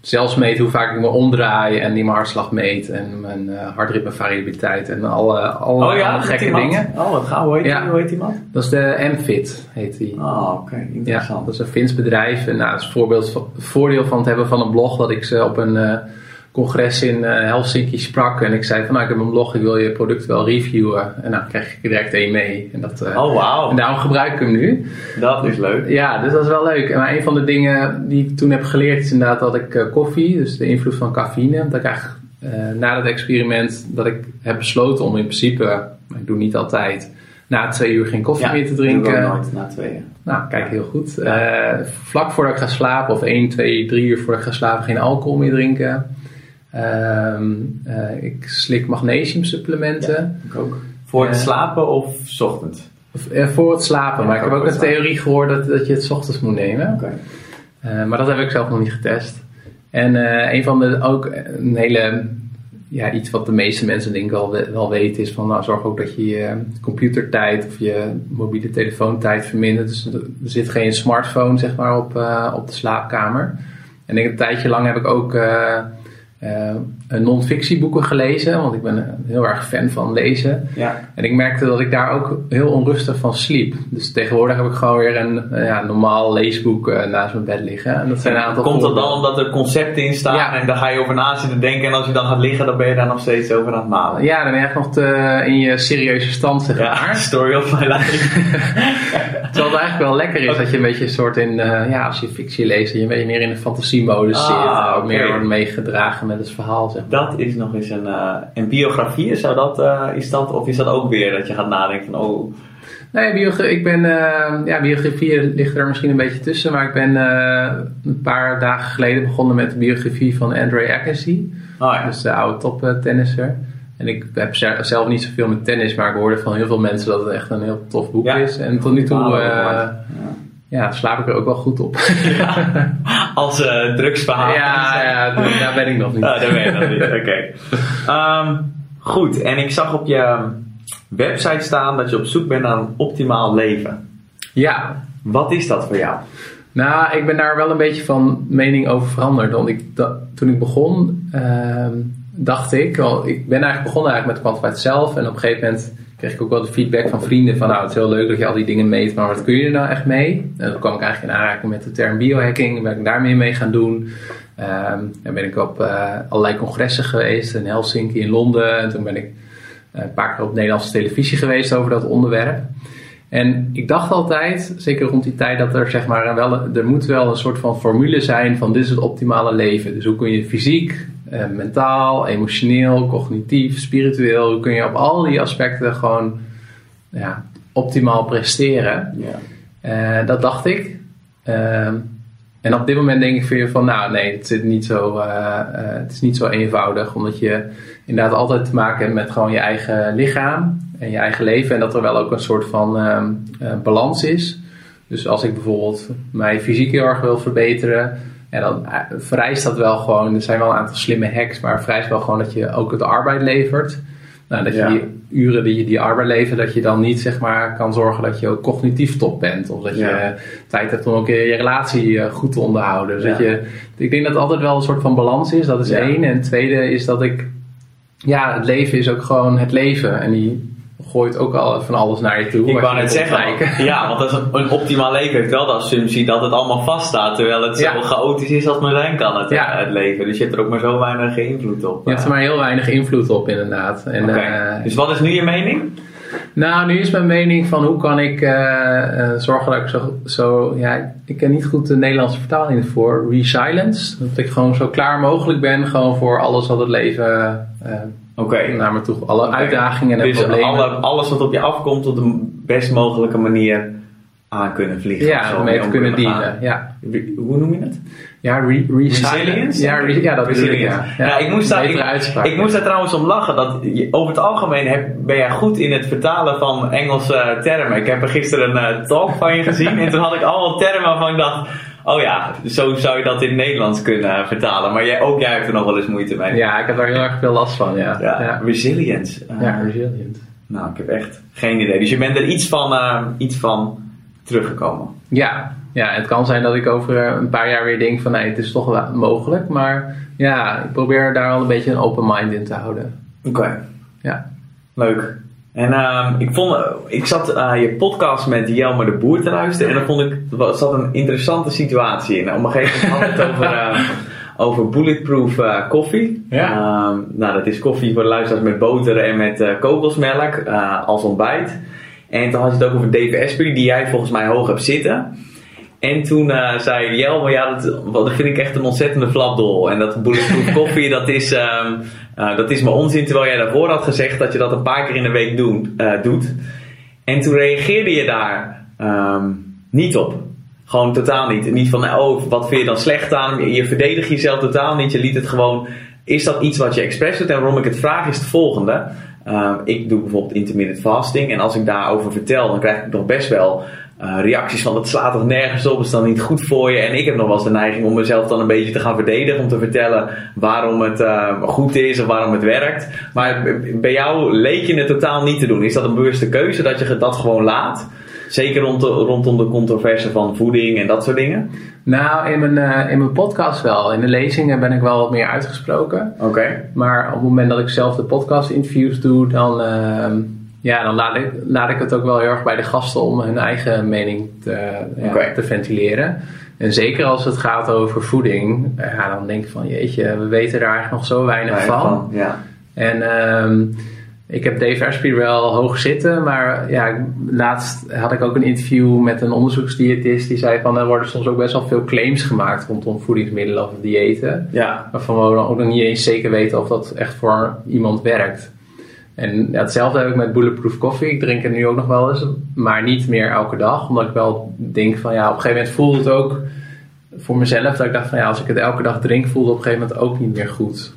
zelfs meet hoe vaak ik me omdraai. En die mijn hartslag meet. En mijn uh, hartritmevariabiliteit. En alle, alle, oh ja, alle gekke dingen. Oh, wat gaaf. Hoe heet, ja. die, hoe heet die mat? Dat is de MFit, heet die. Oh, oké. Okay. Interessant. Ja, dat is een Fins bedrijf. En nou, dat is voorbeeld van, voordeel van het hebben van een blog. Dat ik ze op een uh, congres in uh, Helsinki sprak. En ik zei van, nou, ik heb een blog. Ik wil je product wel reviewen. En nou, kreeg ik direct één mee. En dat, oh, wow. En daarom gebruik ik hem nu. Dat is leuk. Ja, dus dat is wel leuk. Maar een van de dingen die ik toen heb geleerd is inderdaad dat ik uh, koffie, dus de invloed van cafeïne, dat ik eigenlijk uh, na dat experiment dat ik heb besloten om in principe, maar ik doe niet altijd, na twee uur geen koffie Ja, meer te drinken. ook nooit na tweeën. Nou, kijk, heel goed. Eh, vlak voordat ik ga slapen, of 1, 2, 3 uur voordat ik ga slapen, geen alcohol meer drinken. Ehm, eh, ik slik magnesiumsupplementen. Ik ook. Voor het Ja. slapen of 's ochtends? Of, eh, voor het slapen. Ja, maar ik heb ook een slapen. theorie gehoord dat, dat je het 's ochtends moet nemen. Oké. Eh, maar dat heb ik zelf nog niet getest. En eh, een van de ook een hele ja, iets wat de meeste mensen denk ik wel, we- wel weten is van nou, zorg ook dat je je computertijd of je mobiele telefoontijd vermindert. Dus er zit geen smartphone zeg maar op, eh, op de slaapkamer. En ik, een tijdje lang heb ik ook eh eh, non-fictieboeken gelezen, want ik ben eh, heel erg fan van lezen. Ja. En ik merkte dat ik daar ook heel onrustig van sliep. Dus tegenwoordig heb ik gewoon weer een eh, ja, normaal leesboek eh, naast mijn bed liggen. En dat zijn een aantal Komt dat dan omdat er concepten in staan Ja. en daar ga je over na zitten denken en als je dan gaat liggen dan ben je daar nog steeds over aan het malen? Ja, dan ben je echt nog te, in je serieuze stand, zeg Ja, maar. story of my life. [laughs] Terwijl het eigenlijk wel lekker is dat je een beetje een soort in, eh, ja, als je fictie leest, dat je een beetje meer in de fantasiemodus Ah, zit. Meer wordt meegedragen met het verhaal, zeg maar. Dat is nog eens een, eh een biografie, zou dat, eh, is dat, of is dat ook weer dat je gaat nadenken van oh, Nee, biogra- ik ben, eh, ja, biografie ligt er misschien een beetje tussen, maar ik ben een paar dagen geleden begonnen met de biografie van Andre Agassi. oh ja. Dus de oude toptennisser. En ik heb ze- zelf niet zoveel met tennis, maar ik hoorde van heel veel mensen dat het echt een heel tof boek Ja. is. En tot nu toe. Ja, slaap ik er ook wel goed op. [laughs] Als eh drugsverhaal. ja, ja, daar ben ik nog niet. [laughs] Ah, dat weet ik nog niet. Oké. Ehm, goed, en ik zag op je website staan dat je op zoek bent naar een optimaal leven. Ja, Wat is dat voor jou? nou, ik ben daar wel een beetje van mening over veranderd. Want ik, toen ik begon, ehm, dacht ik, ik ben eigenlijk begonnen eigenlijk met Quantified zelf. En op een gegeven moment kreeg ik ook wel de feedback van vrienden van, nou, het is heel leuk dat je al die dingen meet, maar wat kun je er nou echt mee? En toen kwam ik eigenlijk in aanraking met de term biohacking, en ben ik daarmee mee gaan doen. Ehm en ben ik op eh, allerlei congressen geweest, in Helsinki, in Londen. En toen ben ik eh, een paar keer op Nederlandse televisie geweest over dat onderwerp. En ik dacht altijd, zeker rond die tijd, dat er zeg maar wel, er moet wel een soort van formule zijn van dit is het optimale leven. Dus hoe kun je fysiek, eh, mentaal, emotioneel, cognitief, spiritueel, hoe kun je op al die aspecten gewoon ja, optimaal presteren. Ja. Eh, dat dacht ik. Ehm, en op dit moment denk ik weer van, nou nee, het, zit niet zo, eh, het is niet zo eenvoudig. Omdat je inderdaad altijd te maken hebt met gewoon je eigen lichaam en je eigen leven. En dat er wel ook een soort van ehm, eh, balans is. Dus als ik bijvoorbeeld mijn fysiek heel erg wil verbeteren, ja, dan eh, vereist dat wel gewoon. Er zijn wel een aantal slimme hacks, maar vereist wel gewoon dat je ook het arbeid levert. Nou, dat je Ja. die uren die je die arbeid levert, dat je dan niet zeg maar kan zorgen dat je ook cognitief top bent. Of dat je Ja. tijd hebt om ook je relatie eh, goed te onderhouden. Dus Ja. dat je, ik denk dat het altijd wel een soort van balans is. Dat is één. En het tweede is dat ik, ja, het leven is ook gewoon het leven. En die gooit ook al van alles naar je toe. Ik wou net zeggen, [laughs] ja, want dat is een, een optimaal leven heeft wel de assumptie dat het allemaal vaststaat, terwijl het Ja. zo chaotisch is als maar zijn kan, het, Ja. het leven. Dus je hebt er ook maar zo weinig invloed op. Je hebt er maar heel weinig invloed op, inderdaad. En, eh, dus wat is nu je mening? Nou, nu is mijn mening van hoe kan ik eh, eh, zorgen dat ik zo, zo... Ja, ik ken niet goed de Nederlandse vertaling voor. Resilience. Dat ik gewoon zo klaar mogelijk ben. Gewoon voor alles wat het leven eh, Oké. naar me toe... Alle uitdagingen en Dus problemen. alle, alles wat op je afkomt op de best mogelijke manier aan kunnen vliegen. ja, mee te kunnen gaan. dienen. Ja, Hoe noem je het? ja re- resilience. Resilience? Ja, re- ja, dat bedoel ik, ja. Resilience. Ja, ik, moest daar, ik, moest daar trouwens om lachen. Dat je, over het algemeen heb, ben jij goed in het vertalen van Engelse termen. Ik heb er gisteren een eh, talk van je gezien. [laughs] en toen had ik allemaal termen waarvan ik dacht... Oh ja, zo zou je dat in het Nederlands kunnen eh, vertalen. Maar jij, ook jij hebt er nog wel eens moeite mee. Ja, ik heb daar heel erg veel last van, ja. Ja, ja. Resilience. Eh, Ja, resilient. Nou, ik heb echt geen idee. Dus je bent er iets van, eh, iets van teruggekomen. Ja, ja, het kan zijn dat ik over een paar jaar weer denk van nee, het is toch wel mogelijk. Maar ja, ik probeer daar wel een beetje een open mind in te houden. Oké. Ja, Leuk. En ehm, ik, vond, ik zat eh, je podcast met Jelmer de Boer te luisteren en dan vond ik, er zat een interessante situatie in. Op een gegeven moment had het over, [laughs] eh, over bulletproof eh, koffie. Ja. Ehm, nou, dat is koffie voor de luisteraars met boter en met kokosmelk als ontbijt. En toen had je het ook over Dave Asprey, die jij volgens mij hoog hebt zitten. En toen eh, zei Jelmer, ja, dat, vind ik echt een ontzettende flapdol. En dat bulletproof [laughs] koffie, dat is, ehm, eh, dat is maar onzin. Terwijl jij daarvoor had gezegd dat je dat een paar keer in de week doen, eh, doet. En toen reageerde je daar ehm, niet op. Gewoon totaal niet. Niet van, oh, wat vind je dan slecht aan? Je verdedigt jezelf totaal niet. Je liet het gewoon. Is dat iets wat je expres doet? En waarom ik het vraag is het volgende. Ehm, ik doe bijvoorbeeld intermittent fasting. En als ik daarover vertel, dan krijg ik nog best wel uh, reacties van dat slaat toch nergens op, is dan niet goed voor je. En ik heb nog wel eens de neiging om mezelf dan een beetje te gaan verdedigen. Om te vertellen waarom het uh, goed is of waarom het werkt. Maar bij jou leek je het totaal niet te doen. Is dat een bewuste keuze dat je dat gewoon laat? Zeker rond de, rondom de controverse van voeding en dat soort dingen? Nou, in mijn, uh, in mijn podcast wel. In de lezingen ben ik wel wat meer uitgesproken. Oké. Maar op het moment dat ik zelf de podcast interviews doe, dan, uh, ja, dan laat, ik, laat ik het ook wel heel erg bij de gasten om hun eigen mening te, ja, te ventileren. En zeker als het gaat over voeding, ja, dan denk ik van jeetje, we weten daar eigenlijk nog zo weinig van. van. Ja. En uh, ik heb Dave Asprey wel hoog zitten, maar ja, laatst had ik ook een interview met een onderzoeksdiëtist die zei van er worden soms ook best wel veel claims gemaakt rondom voedingsmiddelen of diëten. Ja. Waarvan we dan ook nog niet eens zeker weten of dat echt voor iemand werkt. En hetzelfde heb ik met Bulletproof Coffee. Ik drink het nu ook nog wel eens, maar niet meer elke dag. Omdat ik wel denk van ja, op een gegeven moment voelde het ook voor mezelf dat ik dacht van ja, als ik het elke dag drink, voelde het op een gegeven moment ook niet meer goed.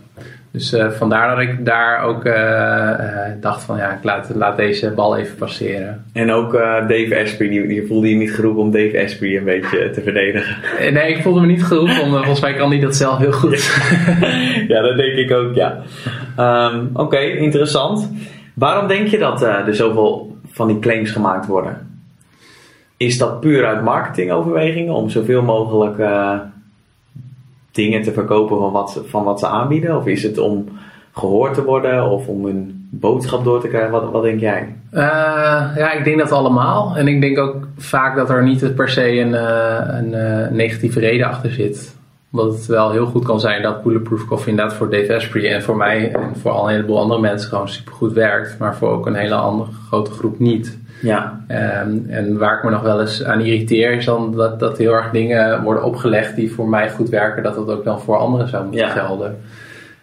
Dus uh, vandaar dat ik daar ook uh, uh, dacht van ja, ik laat, laat, deze bal even passeren. En ook Dave Asprey, die, die, voelde je niet geroepen om Dave Asprey een beetje te verdedigen? Nee, ik voelde me niet geroepen, omdat volgens mij kan hij dat zelf heel goed. ja, dat denk ik ook, ja. Um, Oké, okay, interessant. Waarom denk je dat er zoveel van die claims gemaakt worden? Is dat puur uit marketingoverwegingen om zoveel mogelijk dingen te verkopen van wat, van wat ze aanbieden? Of is het om gehoord te worden of om een boodschap door te krijgen? Wat, wat denk jij? Uh, ja, ik denk dat allemaal. En ik denk ook vaak dat er niet per se een, uh, een uh, negatieve reden achter zit. Omdat het wel heel goed kan zijn dat Bulletproof Coffee inderdaad voor Dave Asprey en voor mij en voor al een heleboel andere mensen gewoon supergoed werkt. Maar voor ook een hele andere grote groep niet. Ja. Um, en waar ik me nog wel eens aan irriteer is dan dat, dat heel erg dingen worden opgelegd die voor mij goed werken, dat dat ook dan voor anderen zou moeten ja. gelden.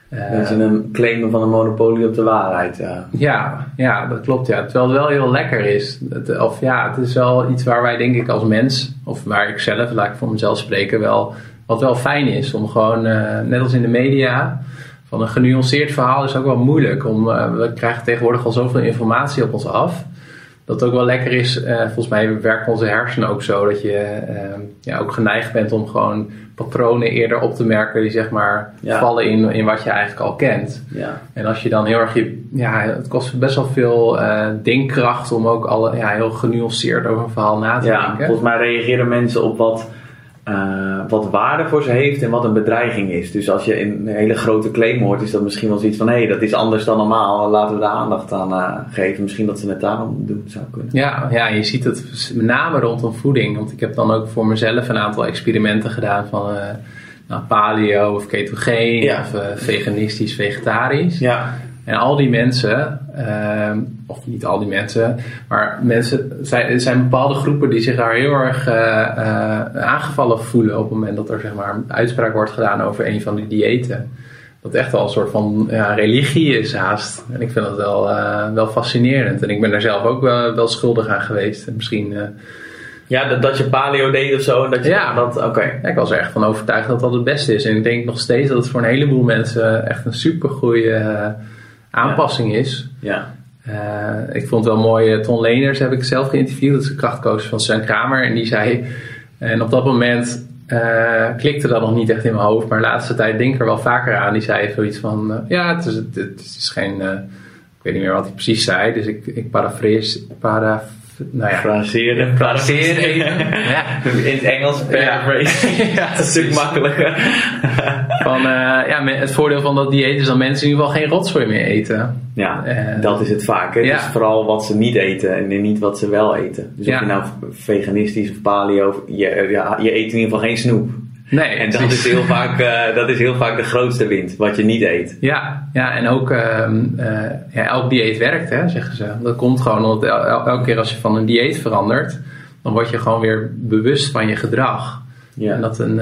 Dat is een claimen van een monopolie op de waarheid. Ja. ja, ja, dat klopt. Ja. Terwijl het wel heel lekker is. Het, of ja, het is wel iets waar wij denk ik als mens, of waar ik zelf, laat ik voor mezelf spreken, wel, wat wel fijn is. Om gewoon, uh, net als in de media, van een genuanceerd verhaal is ook wel moeilijk. Om, uh, we krijgen tegenwoordig al zoveel informatie op ons af dat het ook wel lekker is. Uh, volgens mij werken onze hersenen ook zo dat je uh, ja, ook geneigd bent om gewoon patronen eerder op te merken die zeg maar ja. vallen in, in wat je eigenlijk al kent. Ja. En als je dan heel erg je, ja, het kost best wel veel uh, denkkracht om ook alle, ja, heel genuanceerd over een verhaal na te denken. Volgens mij reageren mensen op wat uh, wat waarde voor ze heeft en wat een bedreiging is. Dus als je een hele grote claim hoort, is dat misschien wel zoiets van: hé, hey, dat is anders dan normaal, laten we daar aandacht aan uh, geven. Misschien dat ze het daarom doen zou kunnen. Ja, ja, je ziet het met name rondom voeding. Want ik heb dan ook voor mezelf een aantal experimenten gedaan van. Uh, nou, paleo of ketogeen ja. of veganistisch, vegetarisch. Ja. En al die mensen, uh, of niet al die mensen, maar mensen, er zijn bepaalde groepen die zich daar heel erg uh, uh, aangevallen voelen op het moment dat er zeg maar, een uitspraak wordt gedaan over een van die diëten. Dat echt wel een soort van ja, religie is haast. En ik vind dat wel, uh, wel fascinerend. En ik ben daar zelf ook wel, wel schuldig aan geweest. En misschien. ja, dat, dat je paleo deed of zo. En dat je ja, dat, okay. ja, ik was er echt van overtuigd dat dat het beste is. En ik denk nog steeds dat het voor een heleboel mensen echt een supergoeie aanpassing is. Ja. Uh, ik vond het wel mooi, Ton Leners heb ik zelf geïnterviewd, dat is de krachtcoach van Sven Kramer. En die zei, en op dat moment uh, klikte dat nog niet echt in mijn hoofd, maar de laatste tijd denk ik er wel vaker aan. Die zei zoiets van, uh, ja, het is, het, het is geen, ik weet niet meer wat hij precies zei, dus ik, ik parafrees, para, nou ja. Fraseren. Fraseren. ja. In het Engels paraphrase. Ja. [laughs] ja. een stuk makkelijker. van, uh, ja, het voordeel van dat dieet is dat mensen in ieder geval geen rotzooi meer eten. Ja, uh, dat is het vaak. Hè? Ja. Dus vooral wat ze niet eten en niet wat ze wel eten. Dus of Ja. je nou veganistisch of paleo, je, ja, je eet in ieder geval geen snoep. Nee, En dat is, heel vaak, uh, dat is heel vaak de grootste wind, wat je niet eet. Ja, ja en ook ehm, uh, ja, elk dieet werkt, hè, zeggen ze. Dat komt gewoon omdat el el elke keer als je van een dieet verandert, dan word je gewoon weer bewust van je gedrag. Ja. En dat een,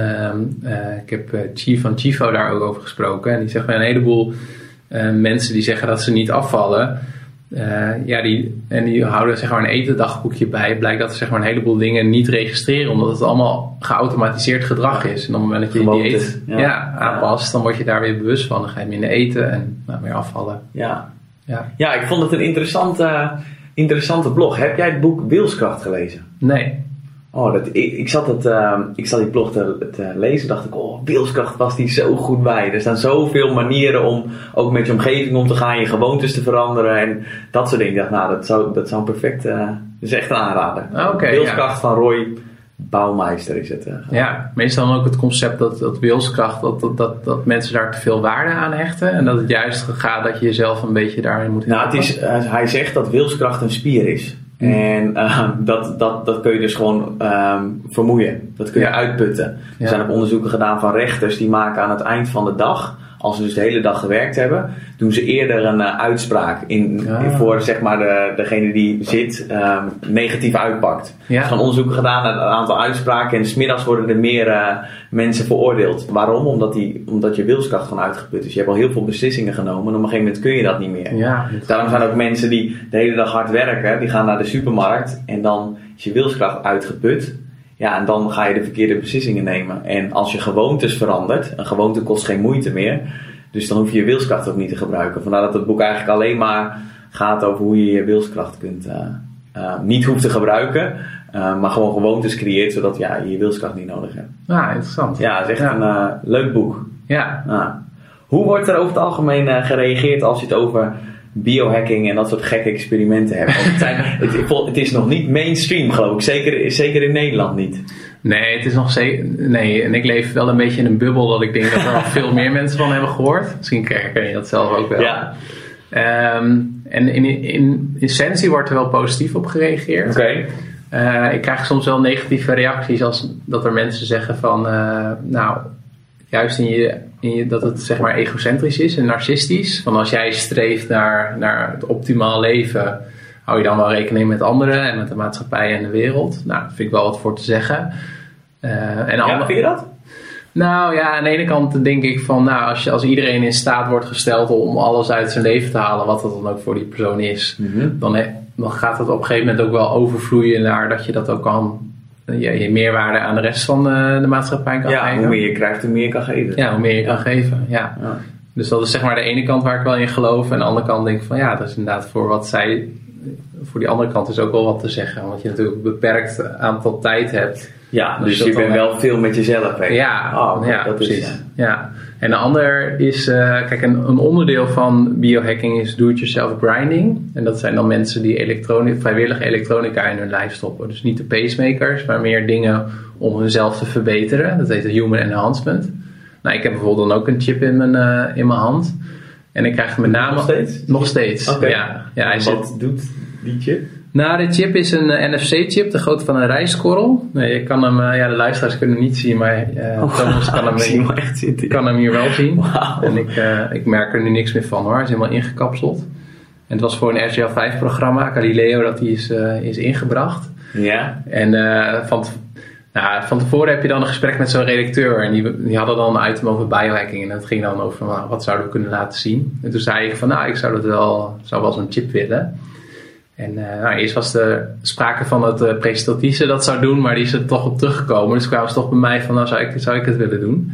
uh, ik heb Chief van Chifo daar ook over gesproken. En die zegt bij een heleboel mensen die zeggen dat ze niet afvallen. Eh, ja, die, en die houden zeg maar een etendagboekje bij. Blijkt dat ze zeg maar een heleboel dingen niet registreren, omdat het allemaal geautomatiseerd gedrag is. En op het moment dat je je dieet ja. ja. aanpast, dan word je daar weer bewust van. Dan ga je minder eten en nou, meer afvallen. Ja. Ja. ja, ik vond het een interessante, interessante blog. Heb jij het boek Wilskracht gelezen? Nee. Oh, dat, ik, ik, zat het, uh, ik zat die blog te, te lezen. dacht ik, oh, wilskracht was die zo goed bij. Er staan zoveel manieren om ook met je omgeving om te gaan, je gewoontes te veranderen en dat soort dingen. Ik dacht, nou, dat zou, dat zou perfect. Uh, is echt een aanrader. Ah, wilskracht van Roy Bouwmeister is het. Uh, ja, meestal ook het concept dat, dat wilskracht, dat, dat, dat, dat, mensen daar te veel waarde aan hechten. En dat het juist gaat dat je jezelf een beetje daarin moet Nou, het is, hij zegt dat wilskracht een spier is. En uh, dat, dat, dat kun je dus gewoon um, vermoeien. Dat kun je uitputten. Er zijn ook onderzoeken gedaan van rechters die maken aan het eind van de dag als ze dus de hele dag gewerkt hebben, doen ze eerder een uh, uitspraak in, voor zeg maar de, degene die zit um, negatief uitpakt. Ja. Er zijn onderzoeken gedaan, een, aantal uitspraken en smiddags worden er meer uh, mensen veroordeeld. Waarom? Omdat, die, omdat je wilskracht gewoon uitgeput is. Je hebt al heel veel beslissingen genomen en op een gegeven moment kun je dat niet meer. Ja, Daarom zijn ook mensen die de hele dag hard werken, die gaan naar de supermarkt en dan is je wilskracht uitgeput. Ja, en dan ga je de verkeerde beslissingen nemen. En als je gewoontes verandert, een gewoonte kost geen moeite meer. Dus dan hoef je je wilskracht ook niet te gebruiken. Vandaar dat het boek eigenlijk alleen maar gaat over hoe je je wilskracht kunt, uh, uh, niet hoeft te gebruiken. Uh, maar gewoon gewoontes creëert, zodat ja, je je wilskracht niet nodig hebt. Ja, interessant. Ja, het is echt een leuk boek. Ja. Hoe wordt er over het algemeen gereageerd als je het over biohacking en dat soort gekke experimenten hebben. Het, zijn, [laughs] het, het, is nog niet mainstream, geloof ik. Zeker, zeker in Nederland niet. Nee, het is nog zeker. Nee, en ik leef wel een beetje in een bubbel dat ik denk dat er al veel meer [laughs] mensen van hebben gehoord. Misschien ken je dat zelf ook wel. Ja. Um, en in, in, in wordt er wel positief op gereageerd. Oké. Uh, ik krijg soms wel negatieve reacties als dat er mensen zeggen van, uh, nou, juist in je, in je, dat het zeg maar egocentrisch is en narcistisch. Van als jij streeft naar, naar het optimaal leven, hou je dan wel rekening met anderen en met de maatschappij en de wereld. Nou, daar vind ik wel wat voor te zeggen. Uh, en ja, vind je dat? Nou ja, aan de ene kant denk ik van, nou, als, je, als iedereen in staat wordt gesteld om alles uit zijn leven te halen, wat dat dan ook voor die persoon is, mhm. dan, dan gaat het op een gegeven moment ook wel overvloeien naar dat je dat ook kan je, je meerwaarde aan de rest van de, eh, de maatschappij kan ja, geven. hoe meer je krijgt, hoe meer je kan geven. Ja, hoe meer je kan geven, ja. ja. Dus dat is zeg maar de ene kant waar ik wel in geloof. En de andere kant denk ik van ja, dat is inderdaad voor wat zij... Voor die andere kant is ook wel wat te zeggen. Want je natuurlijk een beperkt aantal tijd hebt. Ja, dus, dus je bent wel veel met jezelf. Hè? Ja, oh, ja dat precies. Is, ja. En de ander is, uh, kijk, een, een, onderdeel van biohacking is do-it-yourself grinding. En dat zijn dan mensen die elektronica, vrijwillig elektronica in hun lijf stoppen. Dus niet de pacemakers, maar meer dingen om hunzelf te verbeteren. Dat heet human enhancement. Nou, ik heb bijvoorbeeld dan ook een chip in mijn, uh, in mijn hand. En ik krijg met name... Nog steeds? Nog steeds, okay. ja. ja hij wat zit, doet die chip? Nou, dit chip is een uh, NFC-chip, de grootte van een rijstkorrel. Nee, je kan hem, uh, ja, de luisteraars kunnen hem niet zien, maar uh, oh, Thomas kan hem, [laughs] hier, echt zitten. kan hem hier wel zien. Wow. En ik, ik merk er nu niks meer van hoor, hij is helemaal ingekapseld. En het was voor een RTL 5-programma, Galileo, dat die is, is ingebracht. Ja. En van, nou, van tevoren heb je dan een gesprek met zo'n redacteur. En die, die hadden dan een item over biohacking. En dat ging dan over nou, wat zouden we kunnen laten zien. En toen zei ik van nou, ik zou, dat wel, zou wel zo'n chip willen. En uh, nou, eerst was er sprake van het uh, presentatrice dat zou doen, maar die is er toch op teruggekomen. Dus kwamen ze toch bij mij van, nou zou ik, zou ik het willen doen?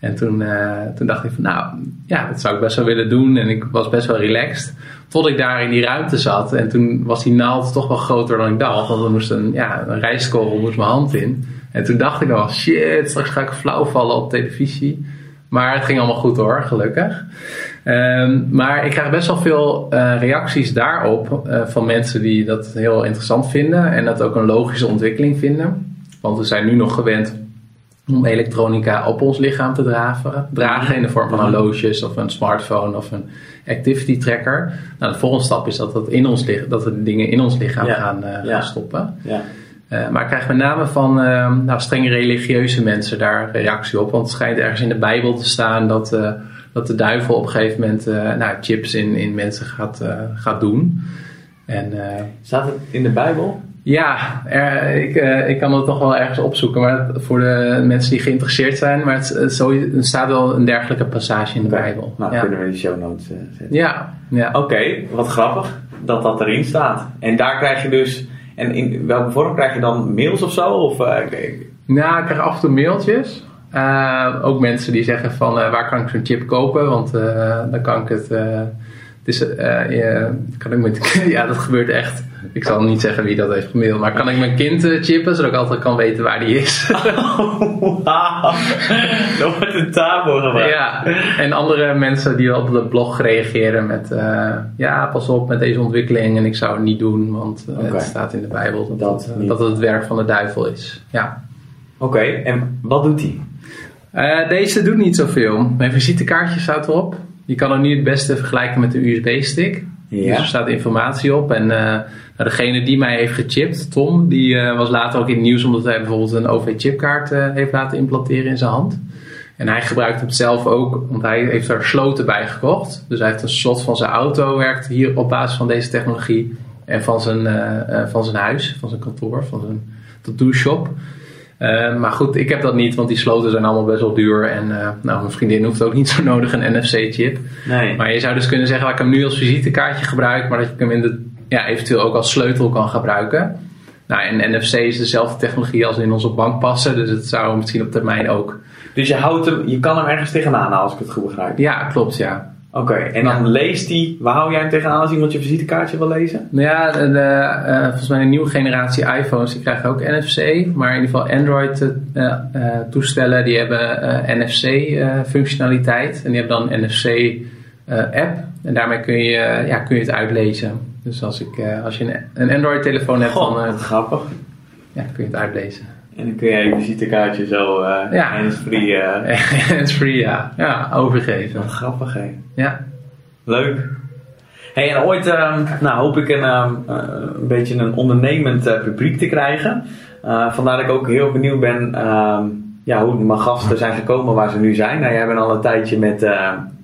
En toen, uh, toen dacht ik van, nou ja, dat zou ik best wel willen doen. En ik was best wel relaxed. Tot ik daar in die ruimte zat. En toen was die naald toch wel groter dan ik dacht. Want er moest een, ja, een rijstkorrel moest mijn hand in. En toen dacht ik nog, shit, straks ga ik flauw vallen op televisie. Maar het ging allemaal goed hoor, gelukkig. Um, maar ik krijg best wel veel uh, reacties daarop uh, van mensen die dat heel interessant vinden en dat ook een logische ontwikkeling vinden. Want we zijn nu nog gewend om elektronica op ons lichaam te dragen, dragen in de vorm van horloges of een smartphone of een activity tracker. Nou, de volgende stap is dat, dat, in ons, dat we dingen in ons lichaam ja. gaan, uh, ja. gaan stoppen. Ja. Uh, maar ik krijg met name van uh, nou, strenge religieuze mensen daar reactie op. Want het schijnt ergens in de Bijbel te staan dat, dat de duivel op een gegeven moment nou, chips in, in mensen gaat, gaat doen. En, Staat het in de Bijbel? Ja, er, ik, ik kan het toch wel ergens opzoeken. Maar voor de mensen die geïnteresseerd zijn. Maar het, zo, er staat wel een dergelijke passage in de okay. Bijbel. Nou, ja. kunnen we in de show notes zetten. Ja. ja. Oké, okay, wat grappig. dat dat erin staat. En daar krijg je dus, en in welke vorm krijg je dan mails of zo? Of, nou, ik krijg af en toe mailtjes. Uh, ook mensen die zeggen van uh, waar kan ik zo'n chip kopen? Want dan kan ik het. het is, ja, kan ik met, [laughs] ja, dat gebeurt echt. Ik zal niet zeggen wie dat heeft gemaild, maar kan ik mijn kind chippen zodat ik altijd kan weten waar die is? [laughs] Oh, wauw, wordt een taboe gebruikt. Ja, en andere mensen die op de blog reageren met: ja, pas op met deze ontwikkeling en ik zou het niet doen, want okay. het staat in de Bijbel dat, dat, dat het het werk van de duivel is. Ja. Oké, en wat doet hij? Uh, deze doet niet zoveel. Mijn visitekaartje staat erop. Je kan hem nu het beste vergelijken met de USB-stick. Ja. Dus er staat informatie op. En uh, nou, degene die mij heeft gechipt, Tom, die uh, was later ook in het nieuws omdat hij bijvoorbeeld een OV-chipkaart heeft laten implanteren in zijn hand. En hij gebruikt het zelf ook, want hij heeft er sloten bij gekocht. Dus hij heeft een slot van zijn auto, werkt hier op basis van deze technologie. En van zijn, van zijn huis, van zijn kantoor, van zijn tattoo shop. Uh, maar goed, ik heb dat niet, want die sloten zijn allemaal best wel duur. En uh, nou, mijn vriendin hoeft ook niet zo nodig een NFC-chip. Nee. Maar je zou dus kunnen zeggen dat ik hem nu als visitekaartje gebruik, maar dat ik hem in de, ja, eventueel ook als sleutel kan gebruiken. Nou, en NFC is dezelfde technologie als in onze bankpassen, dus het zou misschien op termijn ook. Dus je, houdt hem, je kan hem ergens tegenaan als ik het goed begrijp? Ja, klopt, ja. Oké, en dan leest hij, waar hou jij hem tegenaan als iemand je visitekaartje wil lezen? Nou ja, de, uh, volgens mij een nieuwe generatie iPhones die krijgen ook NFC, maar in ieder geval Android uh, uh, toestellen die hebben NFC functionaliteit en die hebben dan een NFC app en daarmee kun je, ja, kun je het uitlezen. Dus als, ik, als je een, een Android telefoon hebt, Goh, dan grappig. Ja, kun je het uitlezen. En dan kun je je visitekaartje zo uh, ja. hands-free... Uh... [laughs] hands-free, ja. Ja, overgeven. Wat grappig, hè? Ja. Leuk. Hey, en ooit uh, nou, hoop ik een, uh, een beetje een ondernemend uh, publiek te krijgen. vandaar dat ik ook heel benieuwd ben ehm, ja, hoe mijn gasten zijn gekomen waar ze nu zijn. Nou, jij bent al een tijdje met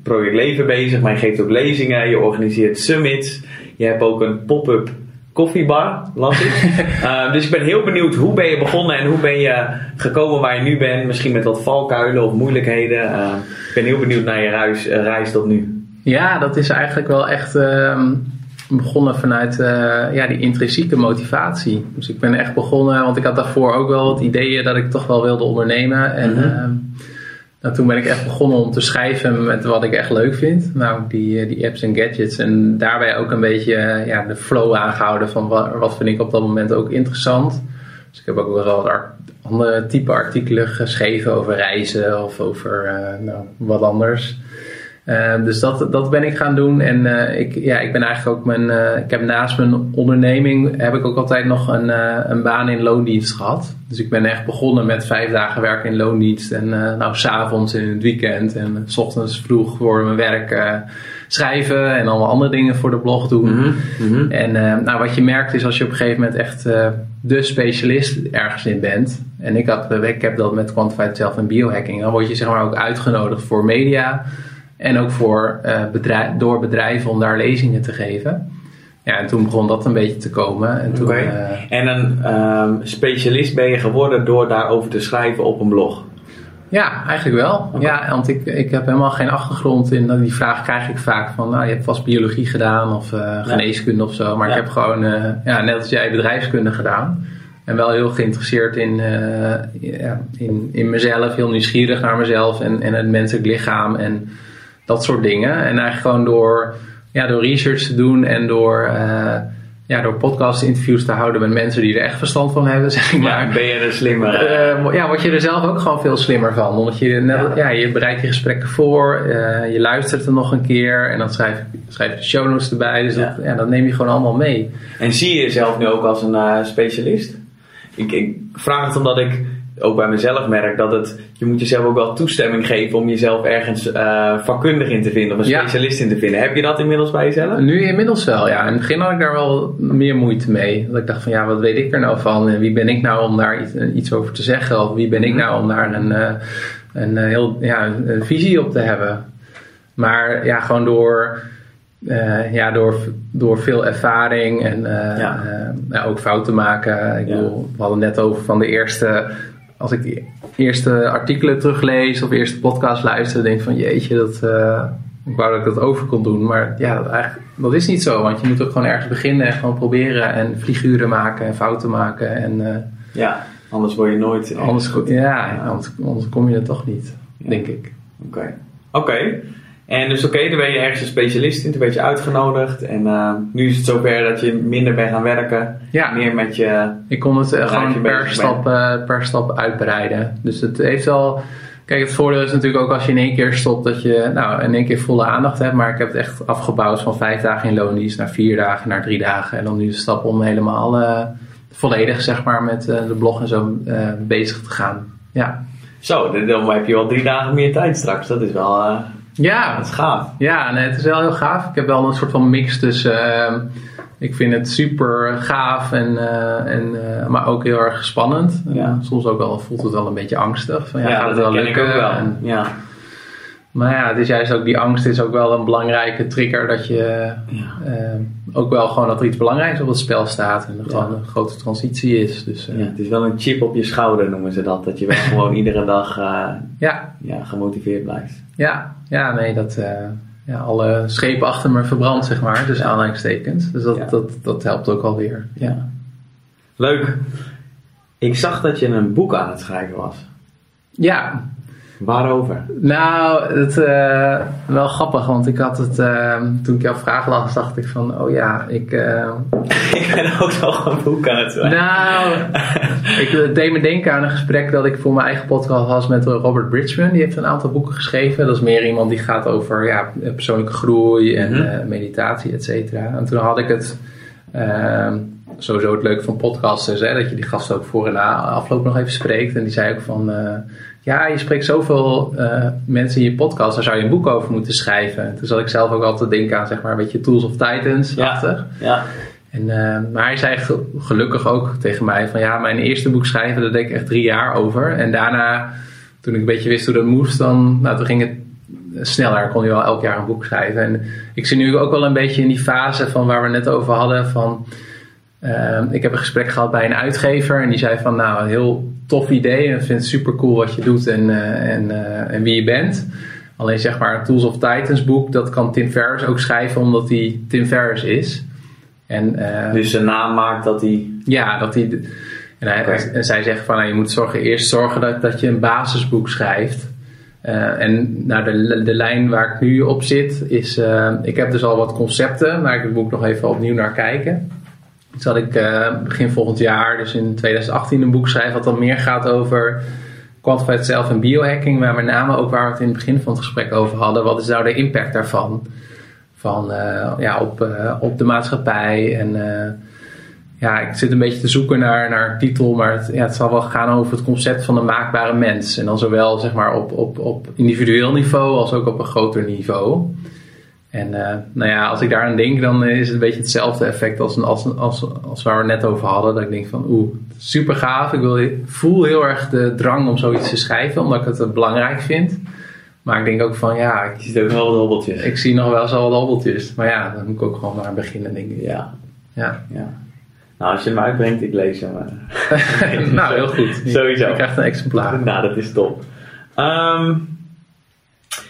Project Leven bezig, maar je geeft ook lezingen, je organiseert summits. Je hebt ook een pop-up koffiebar, las ik. uh, [laughs] dus ik ben heel benieuwd, hoe ben je begonnen en hoe ben je gekomen waar je nu bent? Misschien met wat valkuilen of moeilijkheden. Uh, ik ben heel benieuwd naar je reis, uh, reis tot nu. Ja, dat is eigenlijk wel echt ehm, begonnen vanuit ja, die intrinsieke motivatie. Dus ik ben echt begonnen, want ik had daarvoor ook wel wat ideeën dat ik toch wel wilde ondernemen. En mm -hmm. Nou, toen ben ik echt begonnen om te schrijven met wat ik echt leuk vind. Nou, die, eh, die apps en gadgets. En daarbij ook een beetje eh, ja, de flow aangehouden van wat, wat vind ik op dat moment ook interessant. Dus ik heb ook wel wat andere type artikelen geschreven over reizen of over uh, nou, wat anders. Uh, dus dat, dat ben ik gaan doen. En uh, ik, ja, ik ben eigenlijk ook mijn. Uh, ik heb naast mijn onderneming heb ik ook altijd nog een, een baan in loondienst gehad. Dus ik ben echt begonnen met vijf dagen werken in loondienst. En nou, s'avonds en in het weekend. En s ochtends vroeg voor mijn werk schrijven en allemaal andere dingen voor de blog doen. Mm -hmm. En nou, wat je merkt is als je op een gegeven moment echt de specialist ergens in bent. En ik, had, ik heb dat met Quantified Self en biohacking. Dan word je zeg maar ook uitgenodigd voor media. En ook voor, uh, bedrijf, door bedrijven om daar lezingen te geven. Ja, en toen begon dat een beetje te komen. En, toen, uh, en een um, specialist ben je geworden door daarover te schrijven op een blog? Ja, eigenlijk wel. Okay. Ja, want ik, ik heb helemaal geen achtergrond in. Die vraag krijg ik vaak van, nou, je hebt vast biologie gedaan of uh, geneeskunde ja. of zo. Maar ja. ik heb gewoon, ja, net als jij, bedrijfskunde gedaan. En wel heel geïnteresseerd in, in, in mezelf, heel nieuwsgierig naar mezelf en, en het menselijk lichaam. En dat soort dingen. En eigenlijk gewoon door, ja, door research te doen en door, uh, ja, door podcast interviews te houden met mensen die er echt verstand van hebben, [laughs] zeg ik maar. Ja, ben je er slimmer? Uh, ja, word je er zelf ook gewoon veel slimmer van. Omdat je, net, ja. ja. je bereidt je gesprekken voor, uh, je luistert er nog een keer en dan schrijf, schrijf je de show notes erbij. Dus ja. Dat, ja, dat neem je gewoon allemaal mee. En zie je jezelf nu ook als een specialist? Ik, ik vraag het omdat ik ook bij mezelf merk dat het, je moet jezelf ook wel toestemming geven om jezelf ergens uh, vakkundig in te vinden of een specialist in te vinden. Heb je dat inmiddels bij jezelf? Nu inmiddels wel, ja. In het begin had ik daar wel meer moeite mee. Dat ik dacht van ja, wat weet ik er nou van? En wie ben ik nou om daar iets, iets over te zeggen? Of wie ben ik mhm. nou om daar een, uh, een, heel, ja, een visie op te hebben? Maar ja, gewoon door... Uh, ja, door, door veel ervaring en uh, ja. uh, ook fouten maken. Ik bedoel, we hadden net over van de eerste als ik eerste artikelen teruglees of eerste podcast luister, denk ik van jeetje, dat, uh, Ik wou dat ik dat over kon doen, maar ja, dat, eigenlijk, dat is niet zo. Want je moet ook gewoon ergens beginnen en gewoon proberen en figuren maken en fouten maken. En, eh, ja, anders word je nooit... Anders, ja, ja. Anders, anders, kom je er toch niet, denk ik. Oké. Oké. En dus oké, dan ben je ergens een specialist in, toen werd je uitgenodigd. En uh, nu is het zover dat je minder bent gaan werken. Ja. Meer met je... Ik kon het uh, gewoon per stap, uh, per stap uitbreiden. Dus het heeft wel... Kijk, het voordeel is natuurlijk ook als je in één keer stopt dat je nou, in één keer volle aandacht hebt. Maar ik heb het echt afgebouwd van vijf dagen in loondienst naar vier dagen, naar drie dagen. En dan nu de stap om helemaal volledig zeg maar met de blog en zo bezig te gaan. Ja. Zo, dan heb je wel drie dagen meer tijd straks. Dat is wel... Ja, dat is gaaf. Ja, nee, het is wel heel gaaf. Ik heb wel een soort van mix tussen. Uh, ik vind het super gaaf, en, uh, en, uh, maar ook heel erg spannend. Ja. soms ook wel, voelt het wel een beetje angstig. Van, ja, ja gaat het dat wel lukken? Wel. En, ja. Maar ja, het is juist ook die angst is ook wel een belangrijke trigger dat je ja. ook wel gewoon dat er iets belangrijks op het spel staat en er gewoon een grote transitie is. Dus, ja, het is wel een chip op je schouder noemen ze dat. Dat je wel [laughs] gewoon iedere dag ja. Ja, gemotiveerd blijft. Ja, ja nee, dat uh, ja, alle schepen achter me verbrand, zeg maar. Dus aanhalingstekens. Dus dat, Ja. dat, dat helpt ook alweer. Ja. Leuk. Ik zag dat je een boek aan het schrijven was. ja, Waarover? nou, het uh, wel grappig, want ik had het, uh, toen ik jouw vraag las, dacht ik van, oh ja, ik... Uh, [laughs] ik ben ook nog een boek aan het schrijven. nou, [laughs] ik deed me denken aan een gesprek dat ik voor mijn eigen podcast was met Robert Bridgman. Die heeft een aantal boeken geschreven. Dat is meer iemand die gaat over ja, persoonlijke groei en Mhm. meditatie, et cetera. En toen had ik het... Uh, sowieso het leuke van podcasts is hè, dat je die gasten ook voor en na afloop nog even spreekt. En die zei ook van, uh, ja, je spreekt zoveel uh, mensen in je podcast, daar zou je een boek over moeten schrijven. En toen zat ik zelf ook altijd te denken aan, zeg maar, een beetje Tools of Titans-achtig. Ja. ja. En, uh, maar hij zei gelukkig ook tegen mij van, ja, mijn eerste boek schrijven, daar deed ik echt drie jaar over. En daarna, toen ik een beetje wist hoe dat moest, dan, nou, toen ging het sneller. kon je wel elk jaar een boek schrijven. En ik zit nu ook wel een beetje in die fase van waar we net over hadden van... Uh, ik heb een gesprek gehad bij een uitgever en die zei van nou een heel tof idee en ik vind het super cool wat je doet en, uh, en, uh, en wie je bent. Alleen zeg maar een Tools of Titans boek, dat kan Tim Ferriss ook schrijven omdat hij Tim Ferriss is. En, dus zijn naam maakt dat hij... Ja, dat hij... En, hij, okay. en zij zeggen van nou, je moet zorgen, eerst zorgen dat, dat je een basisboek schrijft. Uh, en nou, de, de lijn waar ik nu op zit is, uh, ik heb dus al wat concepten, maar ik moet nog even opnieuw naar kijken. Dat ik uh, begin volgend jaar, dus in 2018, een boek schrijf wat dan meer gaat over quantified self en biohacking, maar met name ook waar we het in het begin van het gesprek over hadden. Wat is nou de impact daarvan? Van, ja, op, op de maatschappij en ja, ik zit een beetje te zoeken naar, naar titel, maar het, ja, het zal wel gaan over het concept van de maakbare mens. En dan zowel zeg maar, op, op, op individueel niveau als ook op een groter niveau. En uh, nou ja, als ik daar aan denk, dan is het een beetje hetzelfde effect als, als, als, als waar we net over hadden. Dat ik denk van, oeh, super gaaf. Ik wil, voel heel erg de drang om zoiets te schrijven, omdat ik het belangrijk vind. Maar ik denk ook van, ja... Ik zie ook wel wat hobbeltjes. Ik zie nog wel zo wat hobbeltjes. Maar ja, dan moet ik ook gewoon maar beginnen, denk ik. Ja. Ja. ja. Nou, als je hem uitbrengt, ik lees hem. [laughs] nou, heel goed. Sowieso. Je krijgt een exemplaar. Nou, dat is top. Um,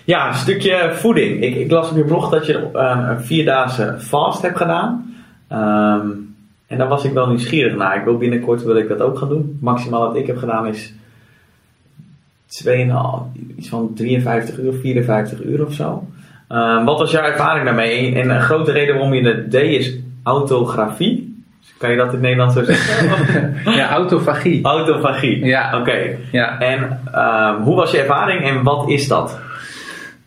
ja, een stukje voeding. Ik, ik, las op je blog dat je um, een vierdaagse fast hebt gedaan. Um, en daar was ik wel nieuwsgierig naar. Ik wil binnenkort wil ik dat ook gaan doen. Maximaal wat ik heb gedaan is 2,5, iets van 53 uur, 54 uur of zo. wat was jouw ervaring daarmee? En een grote reden waarom je het deed is autografie. Kan je dat in het Nederlands zo zeggen? [laughs] ja, autofagie. Autofagie. Ja. Oké. Okay. Ja. En um, hoe was je ervaring en wat is dat?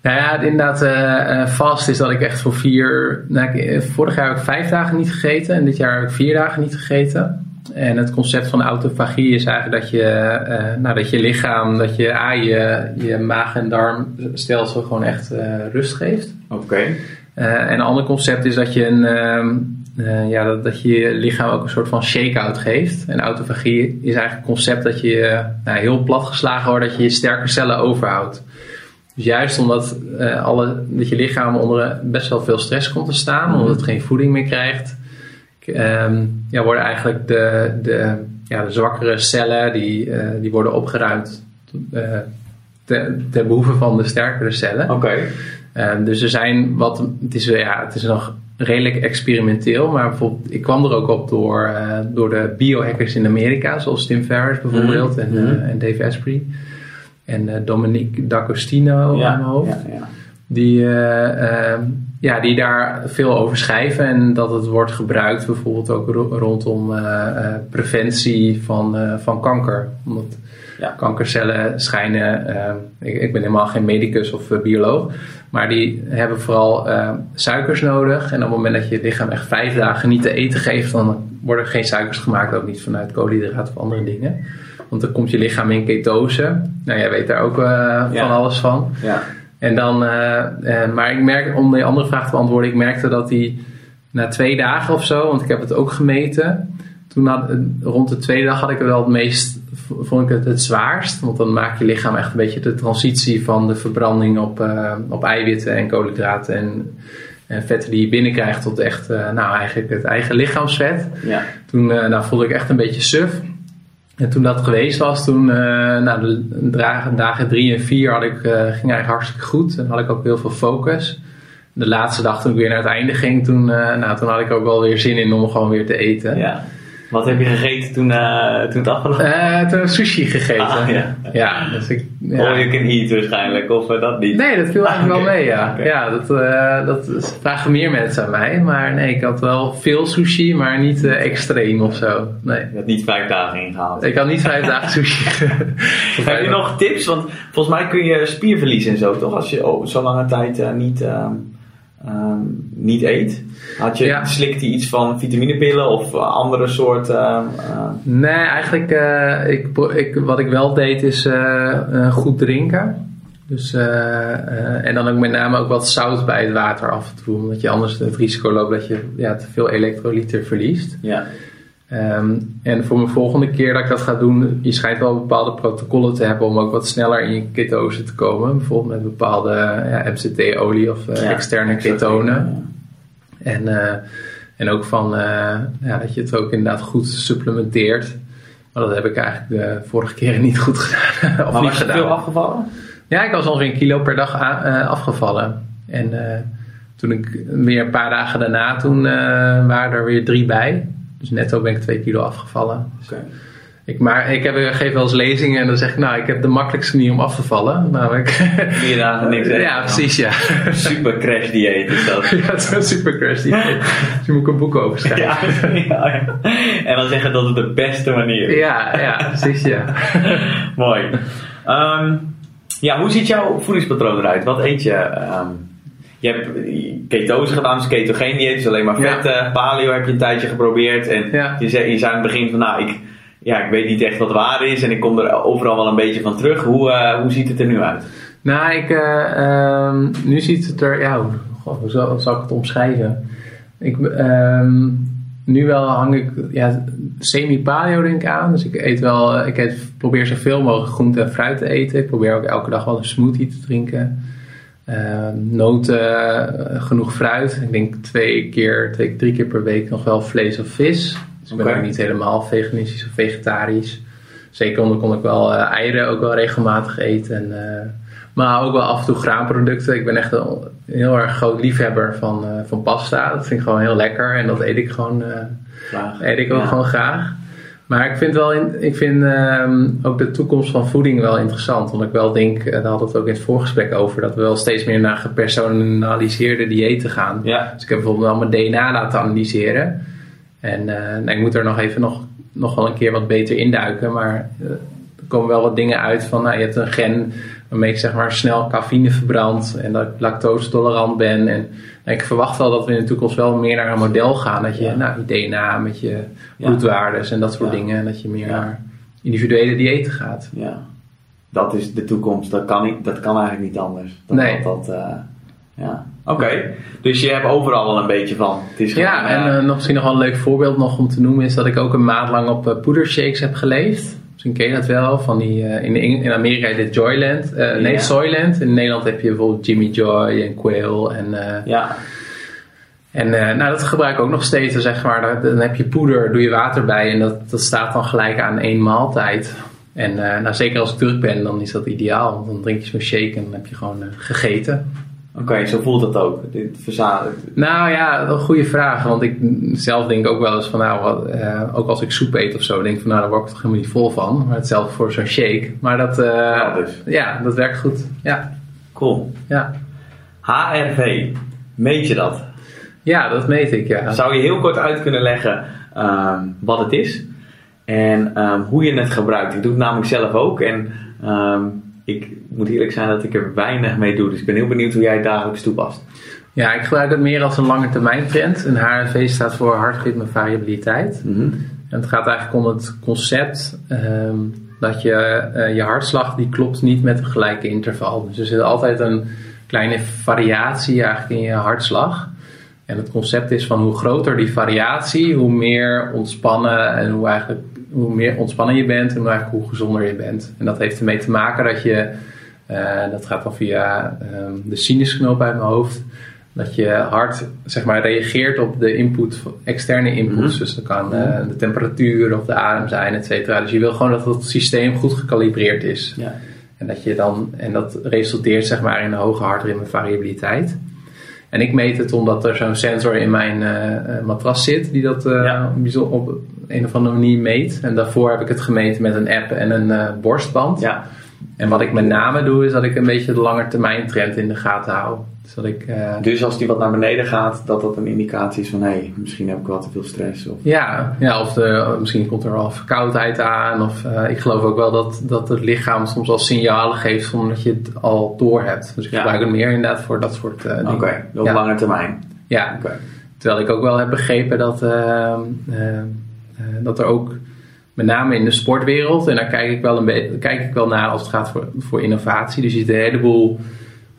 Nou ja, inderdaad, uh, vast is dat ik echt voor vier. Nou, ik, vorig jaar heb ik vijf dagen niet gegeten en dit jaar heb ik vier dagen niet gegeten. En het concept van autofagie is eigenlijk dat je, uh, nou, dat je lichaam, dat je A, je, je maag- en darmstelsel gewoon echt rust geeft. Oké. Okay. en een ander concept is dat je een. Uh, ja, dat, dat je je lichaam ook een soort van shake-out geeft. En autofagie is eigenlijk een concept dat je nou, heel plat geslagen wordt, dat je je sterke cellen overhoudt. Dus juist omdat, uh, alle, dat je lichaam onder best wel veel stress komt te staan, mm-hmm. omdat het geen voeding meer krijgt, um, ja, worden eigenlijk de, de, ja, de zwakkere cellen die, uh, die worden opgeruimd ten, ten behoeve van de sterkere cellen. Oké. Okay. Ehm, dus er zijn wat, het is, ja, het is nog redelijk experimenteel, maar bijvoorbeeld, ik kwam er ook op door, eh, door de biohackers in Amerika, zoals Tim Ferriss bijvoorbeeld en, Mhm. eh, en Dave Asprey en eh, Dominique D'Agostino aan mijn hoofd. ja, ja. Die, eh, ehm, ja, die daar veel over schrijven en dat het wordt gebruikt bijvoorbeeld ook ro- rondom eh, preventie van, van kanker. Omdat Ja. kankercellen schijnen, eh, ik, ik ben helemaal geen medicus of bioloog, maar die hebben vooral eh, suikers nodig. En op het moment dat je je lichaam echt vijf dagen niet te eten geeft, dan worden er geen suikers gemaakt, ook niet vanuit koolhydraten of andere dingen. Want dan komt je lichaam in ketose. Nou, jij weet daar ook eh, Ja. van alles van. ja. En dan, eh, eh, maar ik merk, om die andere vraag te beantwoorden, ik merkte dat hij na twee dagen of zo, want ik heb het ook gemeten, toen had, rond de tweede dag had ik wel het meest, vond ik het het zwaarst. Want dan maakt je lichaam echt een beetje de transitie van de verbranding op, op eiwitten en koolhydraten en, en vetten die je binnenkrijgt tot echt, nou eigenlijk het eigen lichaamsvet. ja. Toen eh, nou, voelde ik echt een beetje suf. En toen dat geweest was, toen, nou, de dagen, dagen drie en vier had ik, eh, ging eigenlijk hartstikke goed. En had ik ook heel veel focus. De laatste dag toen ik weer naar het einde ging, toen, eh, nou, toen had ik ook wel weer zin in om gewoon weer te eten. ja. Wat heb je gegeten toen, eh, toen het afgelopen Eh, toen heb ik sushi gegeten. Ah, ja. ja, dus ik... All Ja. you can eat waarschijnlijk, of eh, dat niet? Nee, dat viel eigenlijk Ah, oké. wel mee, ja. Ja, dat, dat vragen meer mensen aan mij. Maar nee, ik had wel veel sushi, maar niet extreem of zo. Nee. Je had niet vijf dagen ingehaald. Ik had niet vijf dagen sushi. [laughs] [laughs] Heb je nog tips? Want volgens mij kun je spier verliezen en zo, toch? Als je oh, zo lange tijd niet, ehm, ehm, niet eet. Had je, Ja. Slikt hij iets van vitaminepillen of eh, andere soort... ehm, ehm, Nee, eigenlijk uh, ik, ik, wat ik wel deed is goed drinken. Dus, en dan ook met name ook wat zout bij het water af en toe. Omdat je anders het risico loopt dat je ja, te veel elektrolyten verliest. ja. Um, en voor mijn volgende keer dat ik dat ga doen, je schijnt wel bepaalde protocollen te hebben om ook wat sneller in je ketose te komen. Bijvoorbeeld met bepaalde ja, MCT-olie of ja, externe ketonen. Ja. En, uh, en ook van ja, dat je het ook inderdaad goed supplementeert. Maar dat heb ik eigenlijk de vorige keren [laughs] niet goed gedaan. of maar niet was je gedaan. veel afgevallen? Ja, ik was ongeveer een kilo per dag afgevallen. En toen ik weer een paar dagen daarna, toen waren er weer drie bij. Dus netto ben ik twee kilo afgevallen. Dus okay. ik, maar ik heb, geef wel eens lezingen en dan zeg ik, nou, ik heb de makkelijkste manier om af te vallen. Namelijk... Vier dagen niks eten. Ja, precies, ja. Super crash dieet is dat. [laughs] ja, het is een super crash dieet. dus je moet een boek over schrijven. Ja, ja, ja. En dan zeggen dat het de beste manier is. Ja, ja, precies, ja. [laughs] Mooi. Um, ja, hoe ziet jouw voedingspatroon eruit? Wat eet je? Um, je hebt ketose gedaan, dus ketogeen dieet, dus alleen maar vetten. Ja. Paleo heb je een tijdje geprobeerd. En ja. je, zei, je zei aan het begin van, nou, ik, ja, ik weet niet echt wat waar is. En ik kom er overal wel een beetje van terug. Hoe, uh, hoe ziet het er nu uit? Nou, ik, uh, um, nu ziet het er, ja, goh, hoe zal, zal ik het omschrijven? Ik, um, nu wel hang ik ja, semi-paleo denk ik aan. Dus ik eet wel, ik eet, probeer zoveel mogelijk groente en fruit te eten. Ik probeer ook elke dag wel een smoothie te drinken. Uh, noten, uh, genoeg fruit. Ik denk twee keer, twee, drie keer per week nog wel vlees of vis. Dus ik ben ook niet helemaal veganistisch of vegetarisch. Zeker omdat kon ik wel uh, eieren ook wel regelmatig eten. En, eh, maar ook wel af en toe graanproducten. Ik ben echt een heel erg groot liefhebber van, uh, van pasta. Dat vind ik gewoon heel lekker. En dat eet ik gewoon, graag. eet ik ook ja. gewoon graag. Maar ik vind, wel in, ik vind um, ook de toekomst van voeding wel interessant. Want ik wel denk, daar hadden we het ook in het voorgesprek over, dat we wel steeds meer naar gepersonaliseerde diëten gaan. Ja. Dus ik heb bijvoorbeeld wel mijn DNA laten analyseren. En uh, nou, ik moet er nog even nog, nog wel een keer wat beter induiken. Maar uh, er komen wel wat dingen uit van, nou, je hebt een gen waarmee ik zeg maar snel cafeïne verbrand en dat ik lactose tolerant ben. En ik verwacht wel dat we in de toekomst wel meer naar een model gaan. Dat je ja. nou, je DNA met je bloedwaardes en dat soort dingen. En dat je meer naar individuele diëten gaat. Ja, dat is de toekomst. Dat kan, dat kan eigenlijk niet anders. Dat, nee. Dat, dat, uh, ja. Oké, okay. dus je hebt overal wel een beetje van. Het is ja, gewoon, en uh, nog, misschien nog wel een leuk voorbeeld nog om te noemen is dat ik ook een maand lang op poedershakes heb geleefd. Misschien ken je dat wel. Van die, uh, in, in Amerika heet het Joyland. Uh, nee. Soyland. In Nederland heb je bijvoorbeeld Jimmy Joy en Quail. En, uh, ja. En nou, dat gebruik ik ook nog steeds. Zeg maar, dan heb je poeder, doe je water bij. En dat, dat staat dan gelijk aan één maaltijd. En nou, zeker als ik druk ben, dan is dat ideaal. Want dan drink je zo'n shake en dan heb je gewoon gegeten. Oké. Zo voelt dat ook. Dit verzamelen. Nou ja, een goede vraag. Want ik zelf denk ook wel eens van, nou, wat, eh, ook als ik soep eet of zo, denk ik van, nou, daar word ik toch helemaal niet vol van. Maar hetzelfde voor zo'n shake. Maar dat, Ja, dus. ja, dat werkt goed. Ja, Cool. ja. HRV, meet je dat? ja dat meet ik, ja. Zou je heel kort uit kunnen leggen ehm, wat het is en ehm, hoe je het gebruikt? Ik doe het namelijk zelf ook en ehm, ik moet eerlijk zijn dat ik er weinig mee doe. Dus ik ben heel benieuwd hoe jij het dagelijks toepast. Ja, ik gebruik het meer als een lange termijn trend. Een HRV staat voor hartritme variabiliteit. En het gaat eigenlijk om het concept ehm, dat je, eh, je hartslag die klopt niet met een gelijke interval. Dus er zit altijd een kleine variatie eigenlijk in je hartslag. En het concept is van hoe groter die variatie, hoe meer ontspannen en hoe, eigenlijk, hoe meer ontspannen je bent en hoe, eigenlijk hoe gezonder je bent. En dat heeft ermee te maken dat je, eh, dat gaat dan via ehm, de sinusknoop uit mijn hoofd, dat je hart zeg maar, reageert op de input, externe inputs. Dus dat kan eh, de temperatuur of de adem zijn, et cetera. Dus je wil gewoon dat het systeem goed gekalibreerd is. Ja. En dat, je dan, en dat resulteert zeg maar in een hoge hartritme variabiliteit. En ik meet het omdat er zo'n sensor in mijn eh, matras zit die dat Ja. op een of andere manier meet. En daarvoor heb ik het gemeten met een app en een borstband. Ja, En wat ik met name doe is dat ik een beetje de langetermijn trend in de gaten hou. Dus dat ik, eh, dus als die wat naar beneden gaat, dat dat een indicatie is van hé, hey, misschien heb ik wel te veel stress. Of... Ja, ja of de, misschien komt er wel verkoudheid aan. Of eh, ik geloof ook wel dat, dat het lichaam soms al signalen geeft zonder dat je het al door hebt. Dus ik Ja. gebruik het meer inderdaad voor dat soort eh, dingen. Oké, op ja. lange termijn. Ja, Oké. terwijl ik ook wel heb begrepen dat, dat er ook met name in de sportwereld, en daar kijk ik wel, een kijk ik wel naar als het gaat voor, voor innovatie. Dus je ziet een heleboel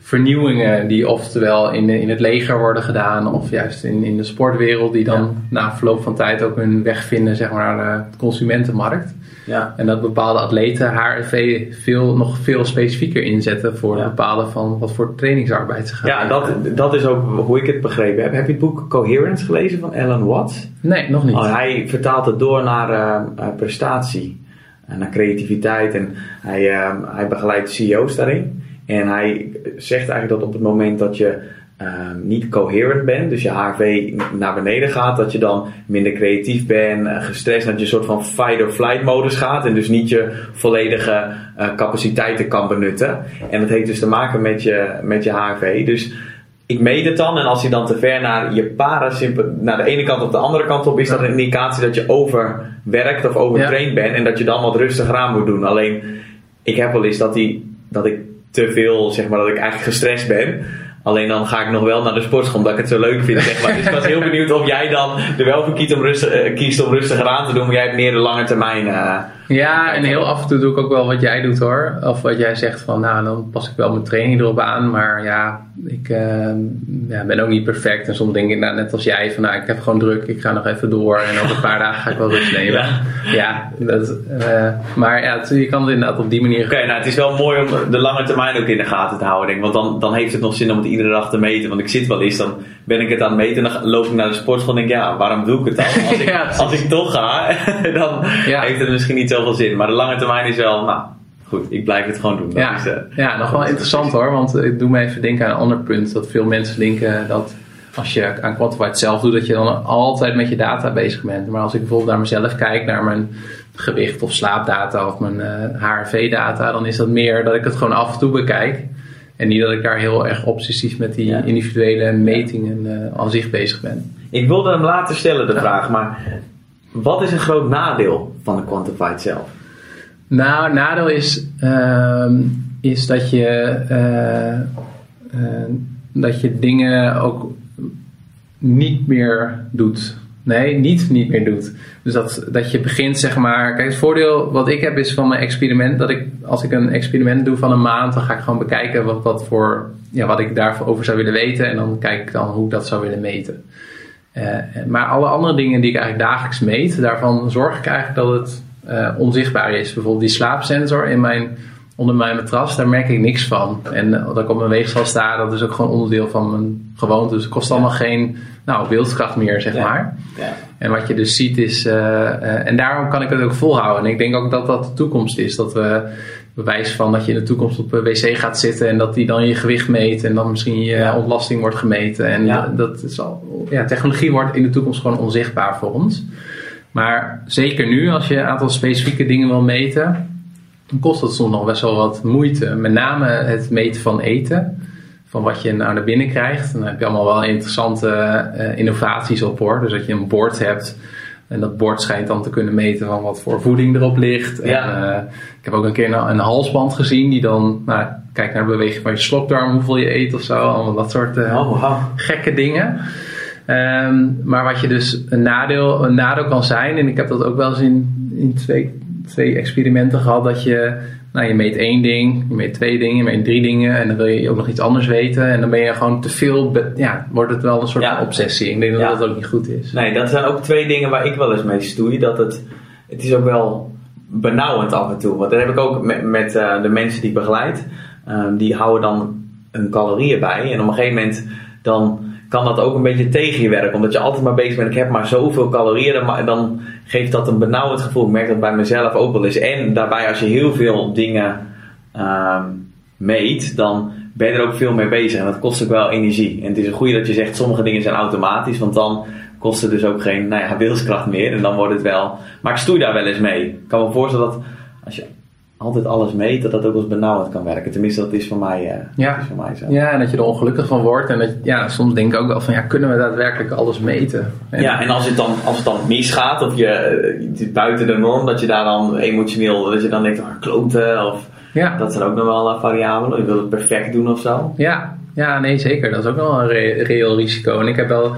vernieuwingen die oftewel in, de- in het leger worden gedaan of juist in, in de sportwereld die dan Ja. na verloop van tijd ook hun weg vinden zeg maar, naar de consumentenmarkt. Ja. En dat bepaalde atleten HRV veel, nog veel specifieker inzetten voor Ja. het bepalen van wat voor trainingsarbeid ze gaan Ja, dat, dat is ook hoe ik het begrepen heb. Heb je het boek Coherence gelezen van Alan Watts? Nee, nog niet. Oh, hij vertaalt het door naar eh, eh, prestatie, en naar creativiteit en hij, eh, hij begeleidt CEO's daarin. En hij zegt eigenlijk dat op het moment dat je eh, niet coherent bent, dus je HRV naar beneden gaat, dat je dan minder creatief bent, eh, gestrest, dat je een soort van fight-or-flight modus gaat en dus niet je volledige eh, capaciteiten kan benutten. En dat heeft dus te maken met je, met je HRV. Dus ik meet het dan en als je dan te ver naar je parasympath naar de ene kant of de andere kant op is dat een indicatie dat je overwerkt of overtraind bent en dat je dan wat rustiger aan moet doen. Alleen ik heb wel eens dat, die, dat ik te veel, zeg maar, dat ik eigenlijk gestrest ben. Alleen dan ga ik nog wel naar de sportschool omdat ik het zo leuk vind. Zeg maar. Dus ik was heel benieuwd of jij dan er wel voor kiest om, rustig, eh, om rustiger aan te doen, maar jij hebt meer de lange termijn. eh, Ja, en heel af en toe doe ik ook wel wat jij doet hoor. Of wat jij zegt van, nou dan pas ik wel mijn training erop aan. Maar ja, ik eh, ja, ben ook niet perfect. En soms denk ik nou, net als jij van, nou ik heb gewoon druk. Ik ga nog even door. En over een paar dagen ga ik wel rust nemen. Ja. Ja, dat, eh, maar ja, het- je kan het inderdaad op die manier... Oké, nou het is wel mooi om de lange termijn ook in de gaten te houden. Denk, ik. want dan, dan heeft het nog zin om het iedere dag te meten. Want ik zit wel eens, dan ben ik het aan het meten en dan loop ik naar de sportschool en denk ja, waarom doe ik het dan? [laughs] Als ik, Ja, als ik toch ga, [laughs] dan Ja. heeft het misschien niet zoveel zin. Maar de lange termijn is wel, nou goed, ik blijf het gewoon doen. Ja, is, eh, ja, nog wel is interessant hoor. Want ik doe me even denken aan een ander punt. Dat veel mensen denken dat als je aan Quantified zelf doet, dat je dan altijd met je data bezig bent. Maar als ik bijvoorbeeld naar mezelf kijk, naar mijn gewicht of slaapdata of mijn eh, HRV-data, dan is dat meer dat ik het gewoon af en toe bekijk. En niet dat ik daar heel erg obsessief met die Ja. individuele metingen eh, aan zich bezig ben. Ik wilde hem later stellen, de vraag, maar wat is een groot nadeel van de Quantified zelf? Nou, nadeel is, ehm, is dat je, eh, eh, dat je dingen ook niet meer doet. Nee, niet niet meer doet. Dus dat, dat je begint, zeg maar. Kijk, het voordeel wat ik heb is van mijn experiment. Dat ik, als ik een experiment doe van een maand, dan ga ik gewoon bekijken wat, wat, voor, ja, wat ik daarover zou willen weten. En dan kijk ik dan hoe ik dat zou willen meten. Eh, maar alle andere dingen die ik eigenlijk dagelijks meet, daarvan zorg ik eigenlijk dat het eh, onzichtbaar is. Bijvoorbeeld die slaapsensor in mijn, onder mijn matras, daar merk ik niks van. En dat ik op mijn weegschaal sta, dat is ook gewoon onderdeel van mijn gewoonte. Dus het kost allemaal geen nou, wilskracht meer, zeg maar. Ja. En wat je dus ziet is, eh, eh, en daarom kan ik het ook volhouden. En ik denk ook dat dat de toekomst is. Dat we bewijs van dat je in de toekomst op een wc gaat zitten en dat die dan je gewicht meet en dan misschien je ontlasting wordt gemeten. En Ja. dat is al, ja, technologie wordt in de toekomst gewoon onzichtbaar voor ons. Maar zeker nu, als je een aantal specifieke dingen wil meten, dan kost het soms nog best wel wat moeite. Met name het meten van eten. Van wat je nou naar binnen krijgt. Dan heb je allemaal wel interessante eh, innovaties op hoor. Dus dat je een bord hebt. En dat bord schijnt dan te kunnen meten van wat voor voeding erop ligt. En, Ja. eh, ik heb ook een keer een, een halsband gezien die dan nou, kijkt naar de beweging van je slokdarm, hoeveel je eet of zo. Allemaal dat soort eh, Oh, gekke dingen. Ehm, maar wat je dus een nadeel, een nadeel kan zijn, en ik heb dat ook wel eens in, in twee, twee experimenten gehad, dat je, nou, je meet één ding, je meet twee dingen, je meet drie dingen, en dan wil je ook nog iets anders weten, en dan ben je gewoon te veel, ja, wordt het wel een soort Ja. van obsessie. Ik denk dat Ja. dat ook niet goed is. Nee, dat zijn ook twee dingen waar ik wel eens mee stoei. Dat het, het is ook wel benauwend af en toe. Want dat heb ik ook met, met eh, de mensen die ik begeleid. Ehm, die houden dan hun calorieën bij. En op een gegeven moment dan kan dat ook een beetje tegen je werken. Omdat je altijd maar bezig bent. Ik heb maar zoveel calorieën. Dan, dan geeft dat een benauwend gevoel. Ik merk dat bij mezelf ook wel eens. En daarbij als je heel veel dingen ehm, meet. Dan ben je er ook veel mee bezig. En dat kost ook wel energie. En het is een goede dat je zegt sommige dingen zijn automatisch. Want dan kost het dus ook geen nou ja, wilskracht meer. En dan wordt het wel... Maar ik stoei daar wel eens mee. Ik kan me voorstellen dat als je altijd alles meet, dat dat ook als benauwend kan werken. Tenminste, dat is voor mij, Ja. dat is voor mij zo. Ja, en dat je er ongelukkig van wordt. En dat, ja, soms denk ik ook wel van, ja, kunnen we daadwerkelijk alles meten? En- Ja, en als het dan, als het dan misgaat, of je, eh, buiten de norm, dat je daar dan emotioneel, dat je dan denkt, ah, kloten, of ja. dat zijn ook nog wel eh, variabelen. Je wil het perfect doen of zo. Ja, ja, nee, zeker. Dat is ook wel een re- reëel risico. En ik heb wel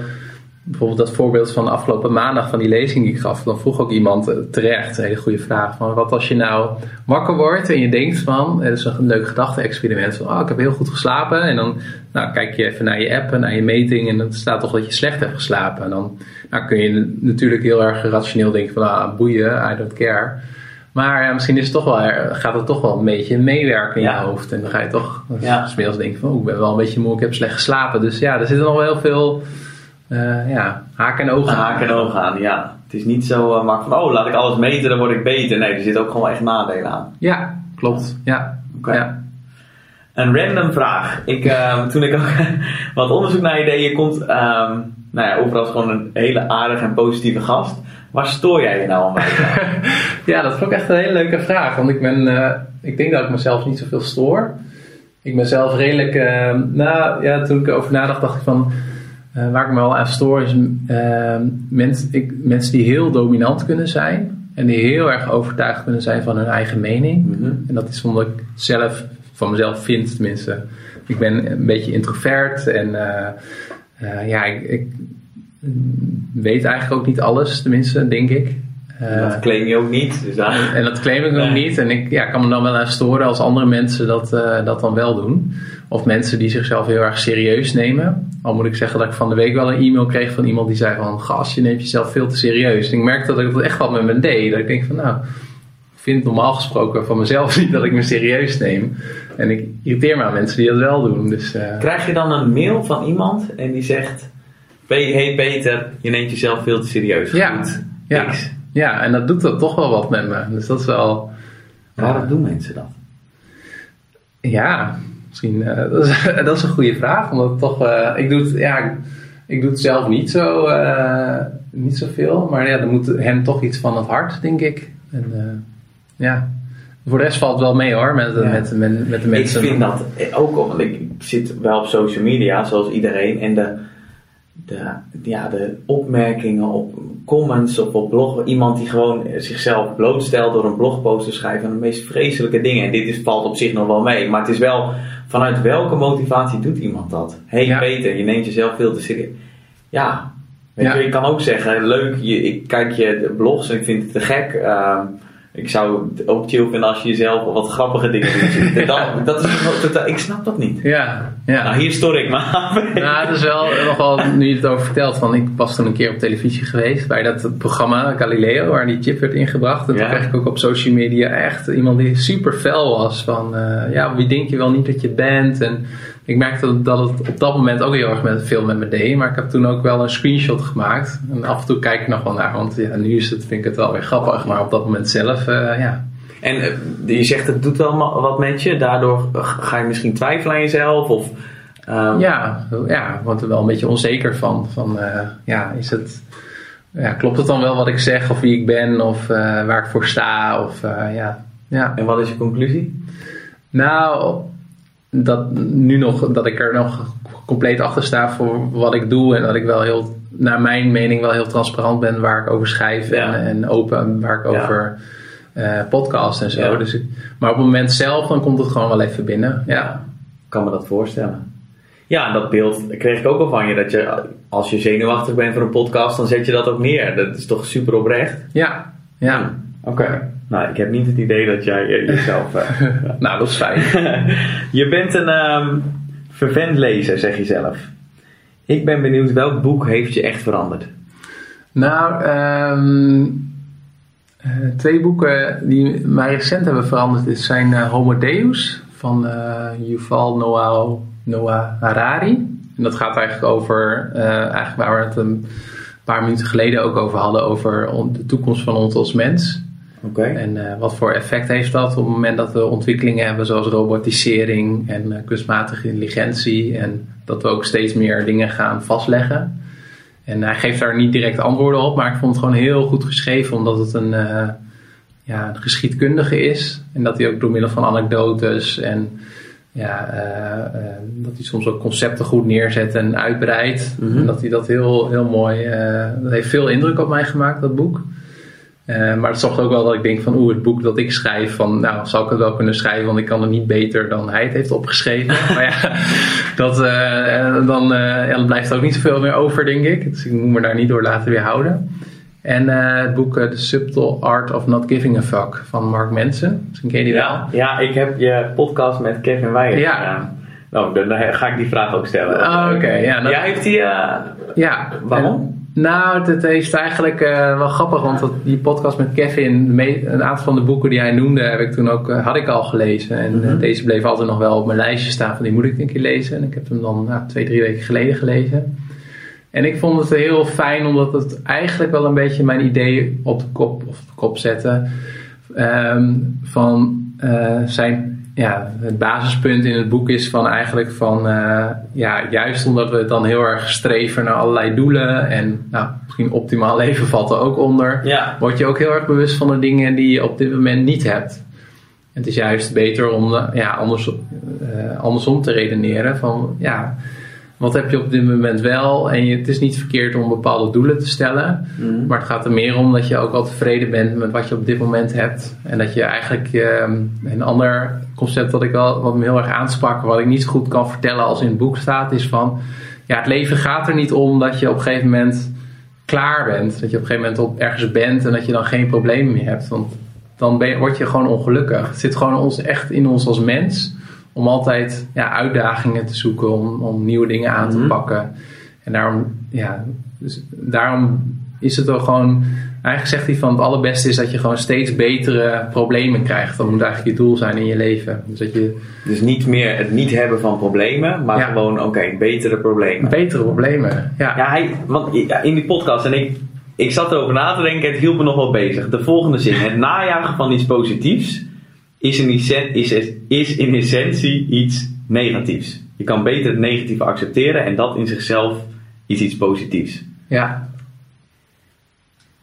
bijvoorbeeld dat voorbeeld van afgelopen maandag van die lezing die ik gaf. Dan vroeg ook iemand eh, terecht, een hele goede vraag, van wat als je nou wakker wordt en je denkt van, het is een leuk gedachte-experiment, van oh, ik heb heel goed geslapen. En dan nou, kijk je even naar je app en naar je meting en dan staat toch dat je slecht hebt geslapen. En dan nou, kun je natuurlijk heel erg rationeel denken van, ah, boeien, I don't care. Maar ja, misschien is het toch wel, gaat het toch wel een beetje meewerken in Ja. je hoofd. En dan ga je toch Ja. smiddags denken van, oh, ik ben wel een beetje moe, ik heb slecht geslapen. Dus ja, er zitten nog wel heel veel eh, ja, haken en ogen Haken en ogen aan, ja. Het is niet zo uh, makkelijk van, oh, laat ik alles meten, dan word ik beter. Nee, er zitten ook gewoon echt nadelen aan. Ja, klopt. Ja. Oké. ja. Een random vraag. Ik, ehm, [laughs] toen ik ook [laughs] wat onderzoek naar je deed, je komt ehm, nou ja, overal gewoon een hele aardige en positieve gast. Waar stoor jij je nou aan? [laughs] Ja, dat vond ik echt een hele leuke vraag. Want ik ben, eh, ik denk dat ik mezelf niet zoveel stoor. Ik ben zelf redelijk, eh, nou ja, toen ik erover nadacht, dacht ik van, eh, waar ik me wel aan stoor is eh, mens, ik, mensen die heel dominant kunnen zijn. En die heel erg overtuigd kunnen zijn van hun eigen mening. Mhm. En dat is omdat ik zelf, van mezelf vind tenminste. Ik ben een beetje introvert en eh, eh, ja, ik, ik weet eigenlijk ook niet alles, tenminste, denk ik. Dat claim je ook niet. Dus daar, en dat claim ik Nee. niet. En ik ja, kan me dan wel aan storen als andere mensen dat, dat dan wel doen. Of mensen die zichzelf heel erg serieus nemen. Al moet ik zeggen dat ik van de week wel een e-mail kreeg van iemand die zei van... Gast, je neemt jezelf veel te serieus. En ik merkte dat ik dat echt wel met me deed. Dat ik denk van nou, ik vind normaal gesproken van mezelf [laughs] niet dat ik me serieus neem. En ik irriteer me aan mensen die dat wel doen. Dus eh, Krijg je dan een mail van iemand en die zegt: Hey Peter, je neemt jezelf veel te serieus. Ja. Goed. ja, Niks. ja, en dat doet dat toch wel wat met me. Dus dat is wel... Waarom doen mensen dat? Ja, misschien. eh, [laughs] dat, is, dat is een goede vraag. Omdat toch. eh, ik, doe het, ja, ik- ik doe het zelf niet zo. eh, niet zoveel. Maar ja, dan moet hem toch iets van het hart, denk ik. En ja. Voor de rest valt het wel mee hoor. Met, Ja. met, met, met de mensen. Ik vind dat ook, want ik zit wel op social media, zoals iedereen. En de, de, ja, de opmerkingen op comments of op blog. Iemand die gewoon zichzelf blootstelt door een blogpost te schrijven. van de meest vreselijke dingen. En dit is, valt op zich nog wel mee. Maar het is wel, vanuit welke motivatie doet iemand dat? hey Ja. Peter, je neemt jezelf veel te serieus. Ja, weet Ja. je, je kan ook zeggen, leuk, je, ik kijk je blogs en ik vind het te gek. ehm, Ik zou het ook chill vinden als je jezelf wat grappige dingen doet. [laughs] dat, dat is ik snap dat niet. Ja, ja. Nou, hier stoor ik me [laughs] aan. Nou, het is wel nog wel, nu je het over vertelt, van ik was toen een keer op televisie geweest bij dat programma Galileo, waar die chip werd ingebracht. En Ja. toen kreeg ik ook op social media echt iemand die super fel was van, eh, ja, wie denk je wel niet dat je bent? En ik merkte dat, dat het op dat moment ook heel erg met, veel met me deed, maar ik heb toen ook wel een screenshot gemaakt. En af en toe kijk ik nog wel naar, want ja, nu is het, vind ik het wel weer grappig, maar op dat moment zelf, eh, ja. En eh, je zegt het doet wel wat met je. Daardoor ga je misschien twijfelen aan jezelf. Of, ehm, Ja, ja, word er wel een beetje onzeker van. van eh, ja, is het, ja, klopt het dan wel wat ik zeg of wie ik ben of waar ik voor sta? Of, ja. Ja. En wat is je conclusie? Nou, dat, nu nog, dat ik er nog compleet achter sta voor wat ik doe en dat ik wel heel, naar mijn mening, wel heel transparant ben waar ik over schrijf Ja. en, en open waar ik Ja. over eh podcast en zo. Ja. Dus, ik- maar op het moment zelf, dan komt het gewoon wel even binnen. Ja. Ik kan me dat voorstellen. Ja, dat beeld kreeg ik ook al van je. Dat je, als je zenuwachtig bent voor een podcast, dan zet je dat ook neer. Dat is toch super oprecht? Ja. ja. Oké. Nou, ik heb niet het idee dat jij eh, jezelf... eh, [laughs] Nou, dat is fijn. [laughs] je bent een ehm vervent lezer, zeg je zelf. Ik ben benieuwd, welk boek heeft je echt veranderd? Nou, ehm, eh, twee boeken die mij recent hebben veranderd is, zijn Homo Deus van eh, Yuval Noah, Noah Harari. En dat gaat eigenlijk over, eigenlijk waar we het een paar minuten geleden ook over hadden, over de toekomst van ons als mens. Oké. En eh, wat voor effect heeft dat op het moment dat we ontwikkelingen hebben zoals robotisering en eh, kunstmatige intelligentie en dat we ook steeds meer dingen gaan vastleggen. En hij geeft daar niet direct antwoorden op, maar ik vond het gewoon heel goed geschreven omdat het een, eh, ja, een geschiedkundige is en dat hij ook door middel van anekdotes en ja, dat hij soms ook concepten goed neerzet en uitbreidt. Mhm. En dat hij dat heel, heel mooi, eh, dat heeft veel indruk op mij gemaakt, dat boek. Eh, maar het zorgt ook wel dat ik denk van oeh, het boek dat ik schrijf, van nou zal ik het wel kunnen schrijven, want ik kan het niet beter dan hij het heeft opgeschreven. [laughs] maar ja, dat, eh, dan, eh, ja, dan blijft er ook niet zoveel meer over, denk ik. Dus ik moet me daar niet door laten weerhouden. En het boek The Subtle Art of Not Giving a Fuck van Mark Manson. Misschien ken je die wel. Ja, ja, ik heb je podcast met Kevin Weijer Ja. gedaan. Nou, dan, ga ik die vraag ook stellen. Oh, oké, ja, dat- Jij heeft die... Ja. Waarom? Nou, het, heeft eigenlijk eh, wel grappig, want dat, die podcast met Kevin, een aantal van de boeken die hij noemde, heb ik toen ook, eh, had ik al gelezen. En eh, Mhm. deze bleef altijd nog wel op mijn lijstje staan van die moet ik een keer lezen. En ik heb hem dan nou, twee, drie weken geleden gelezen. En ik vond het heel fijn, omdat het eigenlijk wel een beetje mijn idee op de kop, of de kop zette. Ehm, van zijn, ja, het basispunt in het boek is van eigenlijk van, eh, ja, juist omdat we dan heel erg streven naar allerlei doelen en nou, misschien optimaal [laughs] leven valt er ook onder, Ja. word je ook heel erg bewust van de dingen die je op dit moment niet hebt. Het is juist beter om eh, ja, anders, eh, andersom te redeneren van, ja, wat heb je op dit moment wel? En je, het is niet verkeerd om bepaalde doelen te stellen. Mhm. Maar het gaat er meer om dat je ook al tevreden bent met wat je op dit moment hebt. En dat je eigenlijk ehm, een ander concept dat ik wel, wat me heel erg aansprak, wat ik niet zo goed kan vertellen als in het boek staat, is van ja, het leven gaat er niet om dat je op een gegeven moment klaar bent. Dat je op een gegeven moment op ergens bent en dat je dan geen problemen meer hebt. Want dan ben je, word je gewoon ongelukkig. Het zit gewoon ons, echt in ons als mens om altijd ja, uitdagingen te zoeken, om, om nieuwe dingen aan te Mhm. pakken. En daarom, ja, dus daarom is het wel gewoon. Eigenlijk zegt hij van het allerbeste is dat je gewoon steeds betere problemen krijgt. Dat moet eigenlijk je doel zijn in je leven. Dus dat je Dus niet meer het niet hebben van problemen, maar Ja. gewoon, oké, betere problemen. betere problemen. Ja, Ja, hij, want in die podcast, en ik, ik zat erover na te denken, het hielp me nog wel bezig. De volgende zin, het najagen van iets positiefs is in, is, is in essentie iets negatiefs. Je kan beter het negatieve accepteren en dat in zichzelf is iets positiefs. ja.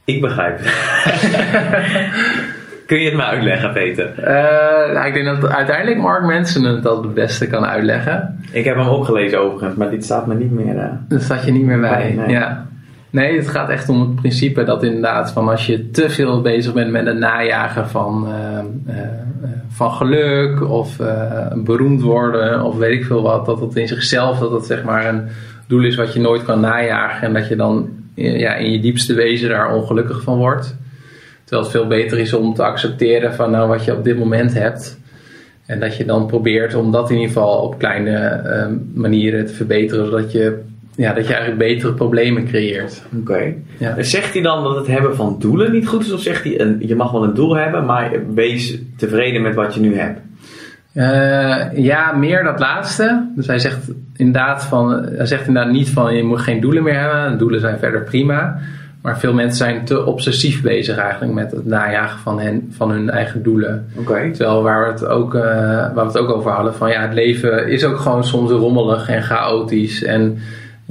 Ik begrijp het. [laughs] Kun je het me uitleggen, Peter? Eh, nou, ik denk dat uiteindelijk Mark Manson het dat het beste kan uitleggen. Ik heb hem ook gelezen overigens, maar dit staat me niet meer... eh, Daar staat je niet meer bij. Nee, nee. Ja. Nee, het gaat echt om het principe dat inderdaad van als je te veel bezig bent met het najagen van, eh, eh, eh, van geluk of beroemd worden of weet ik veel wat, dat het in zichzelf dat het zeg maar een doel is wat je nooit kan najagen en dat je dan ja, in je diepste wezen daar ongelukkig van wordt. Terwijl het veel beter is om te accepteren van nou, wat je op dit moment hebt. En dat je dan probeert om dat in ieder geval op kleine manieren te verbeteren, zodat je, ja, dat je eigenlijk betere problemen creëert. Oké. Ja. Zegt hij dan dat het hebben van doelen niet goed is? Of zegt hij, een, je mag wel een doel hebben, maar wees tevreden met wat je nu hebt? Eh, ja, meer dat laatste. Dus hij zegt inderdaad van, hij zegt inderdaad niet van je moet geen doelen meer hebben. Doelen zijn verder prima. Maar veel mensen zijn te obsessief bezig eigenlijk met het najagen van, hen, van hun eigen doelen. Oké. Terwijl waar we, het ook, eh, waar we het ook over hadden, van ja, het leven is ook gewoon soms rommelig en chaotisch. En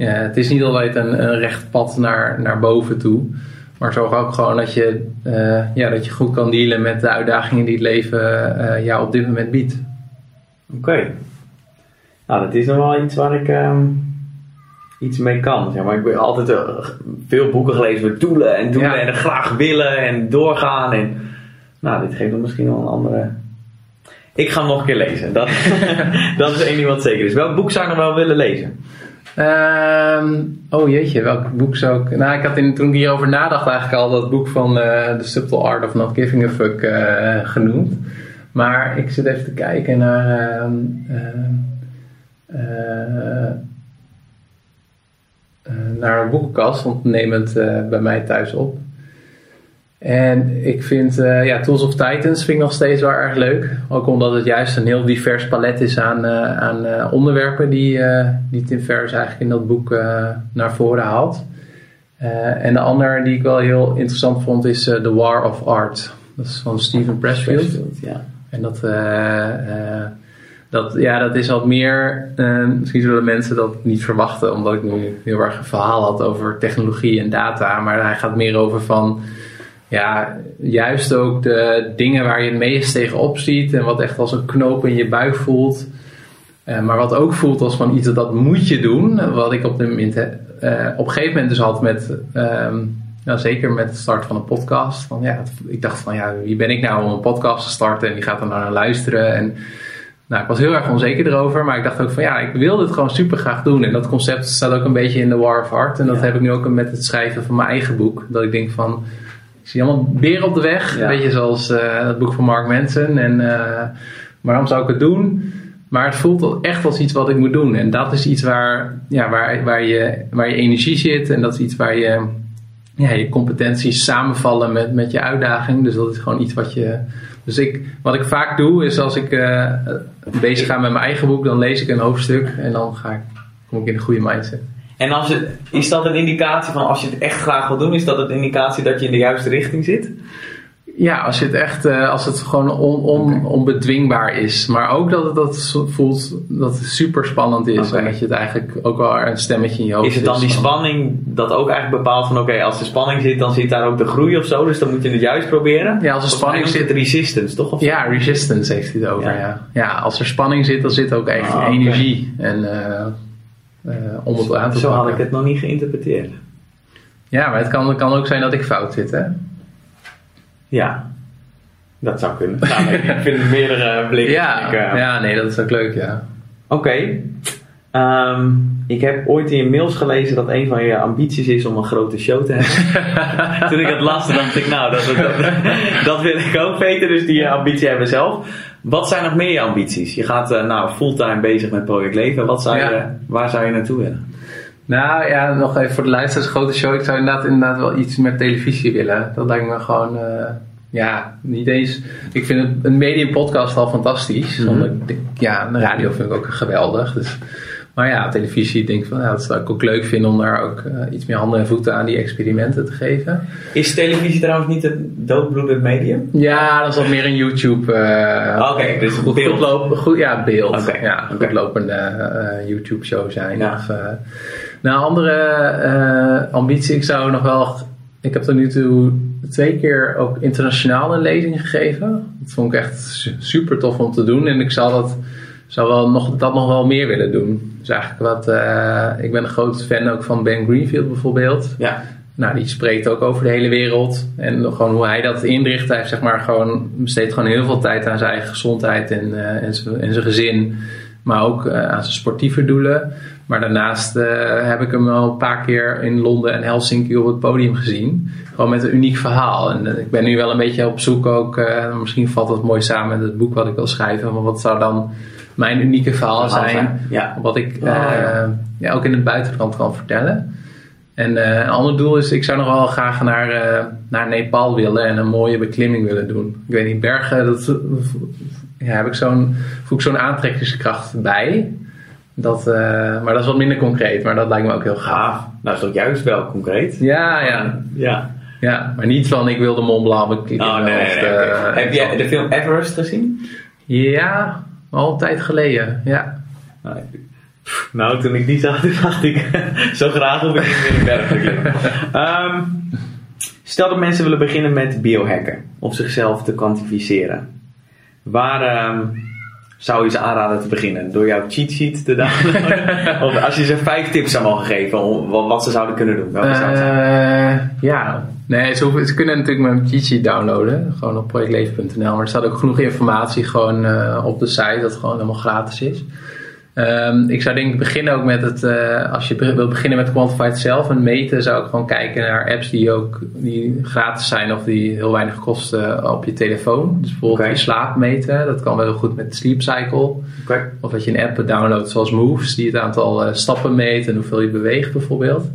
het is niet altijd een, een recht pad naar, naar boven toe. Maar zorg ook gewoon dat je, eh, ja, dat je goed kan dealen met de uitdagingen die het leven eh, jou op dit moment biedt. Oké. Nou, dat is nog wel iets waar ik ehm, iets mee kan. Zeg maar ik heb altijd eh, veel boeken gelezen met doelen en doelen Ja. en er graag willen en doorgaan. En, nou, dit geeft dan misschien wel een andere... Ik ga hem nog een keer lezen. Dat, [laughs] dat is één ding wat zeker is. Welk boek zou ik nog wel willen lezen? Ehm, oh jeetje, welk boek zou ik... Nou, ik had in, toen ik hierover nadacht eigenlijk al dat boek van eh The Subtle Art of Not Giving a Fuck eh, genoemd. Maar ik zit even te kijken naar... ehm, eh, naar een boekenkast, want nemen het bij mij thuis op. En ik vind, eh, ja, Tools of Titans vind ik nog steeds wel erg leuk. Ook omdat het juist een heel divers palet is aan, eh, aan eh, onderwerpen die, die Tim Ferriss eigenlijk in dat boek naar voren haalt. En de ander die ik wel heel interessant vond is The War of Art. Dat is van Steven Pressfield. Ja. En dat, dat, ja, dat is wat meer. misschien zullen mensen dat niet verwachten, omdat ik nu heel erg een verhaal had over technologie en data. Maar hij gaat meer over van. Ja, juist ook de dingen waar je het meest tegenop ziet en wat echt als een knoop in je buik voelt. Eh, maar wat ook voelt als van iets dat, moet je doen. Wat ik op, de, eh, op een gegeven moment dus had met, ehm, nou, zeker met het start van een podcast. Van, ja, ik dacht van ja, wie ben ik nou om een podcast te starten en die gaat er nou naar luisteren. En nou, ik was heel erg onzeker erover, maar ik dacht ook van ja, ik wil dit gewoon super graag doen. En dat concept staat ook een beetje in de War of Art. En dat Ja. heb ik nu ook met het schrijven van mijn eigen boek. Dat ik denk van, ik zie allemaal beren op de weg. Ja. Een beetje zoals eh het boek van Mark Manson. En, eh, waarom zou ik het doen? Maar het voelt echt als iets wat ik moet doen. En dat is iets waar, ja, waar, waar, je, waar je energie zit. En dat is iets waar je, ja, je competenties samenvallen met, met je uitdaging. Dus dat is gewoon iets wat je. Dus ik, wat ik vaak doe, is als ik eh, bezig ga met mijn eigen boek, dan lees ik een hoofdstuk en dan ga ik, kom ik in de goede mindset. En als je, is dat een indicatie van als je het echt graag wil doen, is dat een indicatie dat je in de juiste richting zit? Ja, als je het echt, eh, als het gewoon on, on, onbedwingbaar is. Maar ook dat het dat voelt dat het super spannend is. En dat je het eigenlijk ook wel een stemmetje in je hoofd Is het dan die spanning dat ook eigenlijk bepaalt van oké, als er spanning zit, dan zit daar ook de groei of zo. Dus dan moet je het juist proberen. Ja, als er spanning zit. het resistance, toch? Of Ja, resistance heeft hij het over. Ja. Ja. Ja. als er spanning zit, dan zit ook echt Ah, energie. En eh, om het aan te Zo had ik het nog niet geïnterpreteerd. Ja, maar het kan, het kan ook zijn dat ik fout zit, hè? Ja, dat zou kunnen. Nou, ik vind het meerdere blikken. Ja, Ik, eh, ja, nee, dat is ook leuk, ja. Oké. Ehm, ik heb ooit in je mails gelezen dat een van je ambities is om een grote show te hebben. [laughs] Toen ik het las, dacht ik, nou, dat, dat, dat wil ik ook weten. Dus die eh, ambitie hebben we zelf. Wat zijn nog meer je ambities? Je gaat eh, nou fulltime bezig met Project Leven. Wat zou je, Ja. waar zou je naartoe willen? Nou ja, nog even voor de luisteraars, grote show. Ik zou inderdaad, inderdaad wel iets met televisie willen. Dat lijkt me gewoon, eh, ja, niet eens. Ik vind het, een medium podcast al fantastisch. Mhm. Ik ja, de radio vind ik ook geweldig. Dus, maar ja, televisie, denk ik van, ja, dat zou ik ook leuk vinden om daar ook eh, iets meer handen en voeten aan die experimenten te geven. Is televisie trouwens niet een doodbloedend medium? Ja, dat is wat meer een YouTube. eh, Oké, dus goed, beeld. goed lopen, goed, ja, beeld. Ja, oké. goed lopende eh, YouTube show zijn. Ja. Of, nou, andere ambitie, ik zou nog wel. Ik heb tot nu toe twee keer ook internationaal een lezing gegeven. Dat vond ik echt su- super tof om te doen. En ik zou dat, zou wel nog, dat nog wel meer willen doen. Dus eigenlijk wat. eh, ik ben een groot fan ook van Ben Greenfield bijvoorbeeld. Ja. Nou, die spreekt ook over de hele wereld. En gewoon hoe hij dat inricht. Hij heeft zeg maar gewoon, besteedt gewoon heel veel tijd aan zijn eigen gezondheid en, eh, en, zijn, en zijn gezin. Maar ook aan zijn sportieve doelen. Maar daarnaast heb ik hem al een paar keer in Londen en Helsinki op het podium gezien. Gewoon met een uniek verhaal. En ik ben nu wel een beetje op zoek ook. misschien valt het mooi samen met het boek wat ik wil schrijven. Maar wat zou dan mijn unieke verhaal zijn? Ja. Wat ik oh, ja. ja. ook in het buitenland kan vertellen. En uh, een ander doel is, ik zou nog wel graag naar, uh, naar Nepal willen en een mooie beklimming willen doen. Ik weet niet, bergen, dat, ja, heb ik zo'n, voel ik zo'n aantrekkingskracht bij. Dat, uh, maar dat is wat minder concreet, maar dat lijkt me ook heel gaaf. Ah, nou is dat juist wel concreet. Ja, ja. ja. Ja, maar niet van ik wil de Mont Blanc beklimmen. Oh, nee, nee, nee, okay. Heb jij de film Everest gezien? Ja, al een tijd geleden, ja. Nou, nou, toen ik die zag, [laughs] dacht ik zo graag wil ik niet meer in berg um, stel dat mensen willen beginnen met biohacken, of zichzelf te kwantificeren. Waar um, zou je ze aanraden te beginnen? Door jouw cheat sheet te downloaden? [laughs] of als je ze vijf tips zou mogen geven, wat ze zouden kunnen doen? Welke uh, ja, nee, ze, ze, kunnen natuurlijk mijn cheat downloaden, gewoon op projectleven.nl. Maar er staat ook genoeg informatie gewoon uh, op de site, dat gewoon helemaal gratis is. Um, ik zou denk ik beginnen ook met het, uh, als je wilt beginnen met Quantified zelf en meten, zou ik gewoon kijken naar apps die ook die gratis zijn of die heel weinig kosten op je telefoon. Dus bijvoorbeeld okay. je slaap meten, dat kan wel heel goed met Sleep Cycle. Okay. Of dat je een app downloadt zoals Moves, die het aantal uh, stappen meet en hoeveel je beweegt bijvoorbeeld.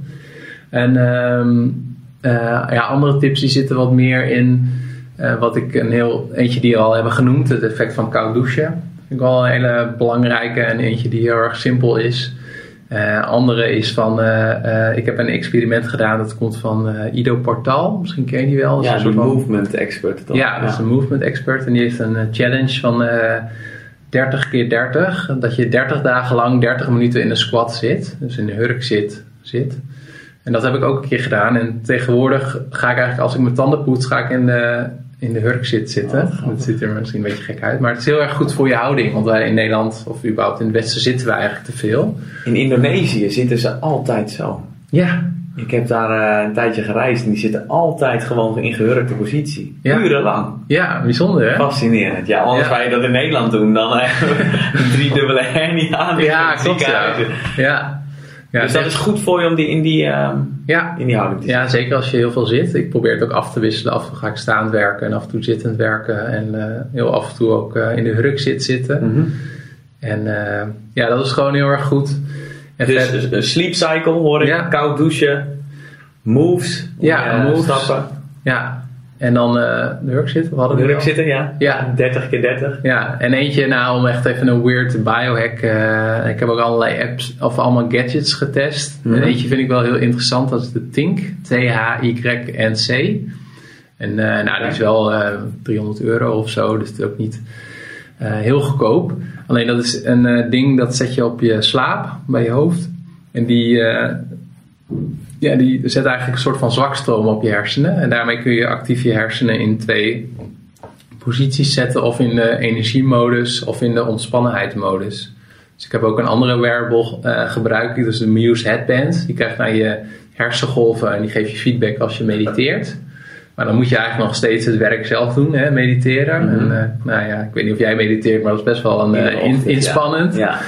En um, uh, ja, andere tips die zitten wat meer in wat ik een heel, eentje die we al hebben genoemd, het effect van koud douchen vind ik wel een hele belangrijke en eentje die heel erg simpel is. Uh, andere is van, uh, uh, ik heb een experiment gedaan, dat komt van Ido Portal. Misschien ken je die wel. Ja, een movement expert. Toch? Ja, dat is een movement expert. En die heeft een challenge van 30 keer 30. Dat je 30 dagen lang 30 minuten in de squat zit. Dus in de hurk zit. zit. En dat heb ik ook een keer gedaan. En tegenwoordig ga ik eigenlijk, als ik mijn tanden poets, ga ik in de in de hurk zit zitten. Oh, dat ziet er misschien een beetje gek uit. Maar het is heel erg goed voor je houding. Want wij in Nederland, of überhaupt in het Westen, zitten we eigenlijk te veel. In Indonesië zitten ze altijd zo. Ja. Ik heb daar uh, een tijdje gereisd en die zitten altijd gewoon in gehurkte positie. Ja. Urenlang. Ja, bijzonder hè? Fascinerend. Ja, anders ja. je dat in Nederland doen, dan [laughs] hebben we een driedubbele hernia aan. Ja, klopt ja. ja. Ja, dus dat is goed voor je om die in die, uh, ja. in die houding te Ja, zeker als je heel veel zit. Ik probeer het ook af te wisselen. Af en toe ga ik staand werken en af en toe zittend werken. En uh, heel af en toe ook uh, in de hurk zit zitten. Mm -hmm. En ja, dat is gewoon heel erg goed. En dus een sleep cycle hoor ik. Ja. Koud douchen. Moves. Ja, moves. Stappen. Ja, en dan uh, de hurk zitten. We hadden de hurk zitten, ja. ja. 30 keer 30. Ja, en eentje nou om echt even een weird biohack. Uh, ik heb ook allerlei apps of allemaal gadgets getest. Mm -hmm. En eentje vind ik wel heel interessant. Dat is de Tink. T-H-Y-N-C. En uh, nou, die is wel 300 euro of zo. Dus het is ook niet heel goedkoop. Alleen dat is een ding dat zet je op je slaap bij je hoofd. En die ja, die zet eigenlijk een soort van zwakstroom op je hersenen. En daarmee kun je actief je hersenen in twee posities zetten. Of in de energiemodus of in de ontspannenheidsmodus. Dus ik heb ook een andere wearable uh, gebruikt. Dat is de Muse Headband. Die krijgt naar je hersengolven en die geeft je feedback als je mediteert. Maar dan moet je eigenlijk nog steeds het werk zelf doen, hè, mediteren. Mm -hmm. En, uh, nou ja, ik weet niet of jij mediteert, maar dat is best wel een, uh, in, inspannend. Ja. ja.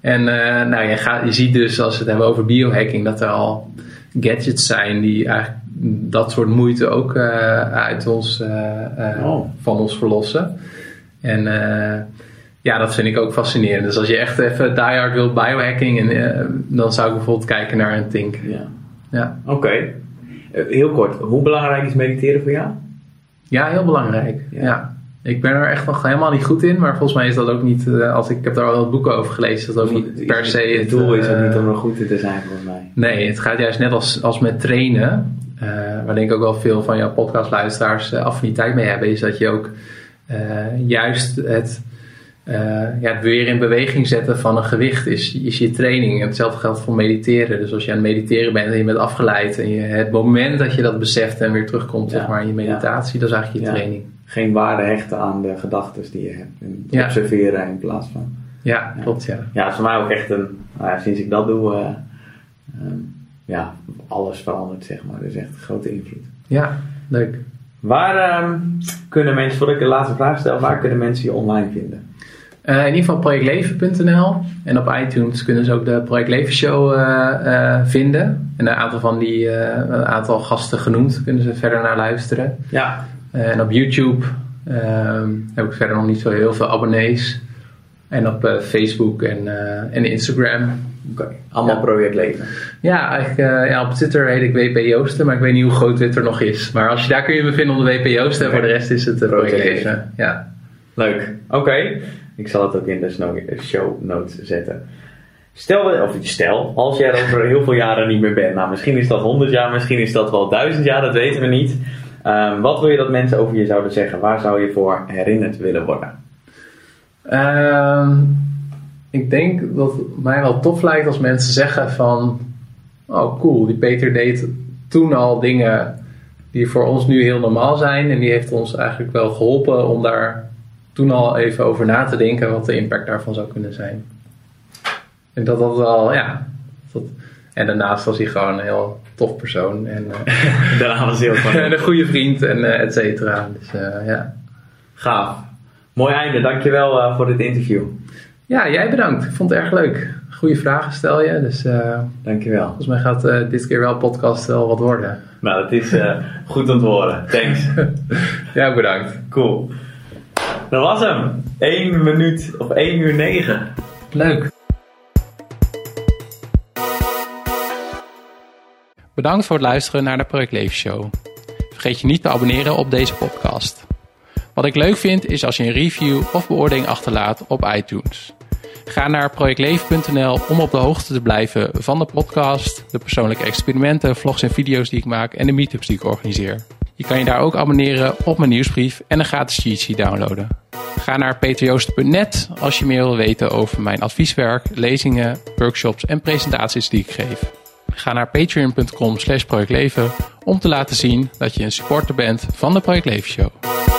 En nou, je, gaat, je ziet dus, als we het hebben over biohacking, dat er al gadgets zijn die eigenlijk dat soort moeite ook uh, uit ons, uh, oh. van ons verlossen. En ja, dat vind ik ook fascinerend. Dus als je echt even diehard wilt biohacking, en, dan zou ik bijvoorbeeld kijken naar een Tink. Ja. ja. Oké. Okay. heel kort, hoe belangrijk is mediteren voor jou? Ja, heel belangrijk. ja. ja. Ik ben er echt nog helemaal niet goed in, maar volgens mij is dat ook niet, uh, als ik, ik heb daar al boeken over gelezen, dat ook niet per se het, doel is ook niet om er goed in te zijn volgens mij. Nee, het gaat juist net als, als met trainen, uh, waar denk ik ook wel veel van jouw podcastluisteraars uh, affiniteit mee hebben, is dat je ook juist het, ja, het weer in beweging zetten van een gewicht is, is je training. En hetzelfde geldt voor mediteren. Dus als je aan het mediteren bent en je bent afgeleid en je, het moment dat je dat beseft en weer terugkomt ja, zeg maar, in je meditatie, ja. dat is eigenlijk je ja. training geen waarde hechten aan de gedachten die je hebt. En ja. observeren in plaats van. Ja, klopt, ja. Ja, het is voor mij ook echt een. Nou ja, sinds ik dat doe, uh, um, ja, alles verandert, zeg maar. Dus echt een grote invloed. Ja, leuk. Waar um, kunnen mensen, voordat ik de laatste vraag stel, waar kunnen mensen je online vinden? Uh, in ieder geval projectleven.nl. En op iTunes kunnen ze ook de Project Leven Show uh, vinden. En een aantal van die aantal gasten genoemd kunnen ze verder naar luisteren. Ja. En op YouTube ehm, heb ik verder nog niet zo heel veel abonnees. En op Facebook en, en Instagram. Allemaal ja. Project Leven. Ja, eigenlijk ja, op Twitter heet ik WP Joosten, maar ik weet niet hoe groot Twitter nog is. Maar als je daar kun je me vinden onder WP Joosten. En voor de rest is het Project Leven. Ja. Leuk. Oké. Ik zal het ook in de show notes zetten. Stel, of stel, als jij er over heel veel jaren niet meer bent. Nou, misschien is dat 100 jaar, misschien is dat wel 1000 jaar, dat weten we niet. Um, wat wil je dat mensen over je zouden zeggen? Waar zou je voor herinnerd willen worden? Um, ik denk dat het mij wel tof lijkt als mensen zeggen van... Oh, cool, die Peter deed toen al dingen die voor ons nu heel normaal zijn. En die heeft ons eigenlijk wel geholpen om daar toen al even over na te denken wat de impact daarvan zou kunnen zijn. En dat dat wel, ja. Dat, en daarnaast was hij gewoon een heel tof persoon. En, uh, [laughs] Daarna was hij ook gewoon [laughs] een goede vriend en uh, et cetera. Dus uh, ja. Gaaf. Mooi einde. Dankjewel voor dit interview. Ja, jij bedankt. Ik vond het erg leuk. Goede vragen stel je. Dus, Dankjewel. Volgens mij gaat dit keer wel podcast wel wat worden. Nou, dat is [laughs] goed om te horen. Thanks. ja, bedankt. Cool. Dat was hem. 1 minuut of 1 uur 9. Leuk. Bedankt voor het luisteren naar de Project Leven Show. Vergeet je niet te abonneren op deze podcast. Wat ik leuk vind is als je een review of beoordeling achterlaat op iTunes. Ga naar projectleven.nl om op de hoogte te blijven van de podcast, de persoonlijke experimenten, vlogs en video's die ik maak en de meetups die ik organiseer. Je kan je daar ook abonneren op mijn nieuwsbrief en een gratis cheat sheet downloaden. Ga naar peterjoosten.net als je meer wil weten over mijn advieswerk, lezingen, workshops en presentaties die ik geef. Ga naar patreon.com slash projectleven om te laten zien dat je een supporter bent van de Project Leven Show.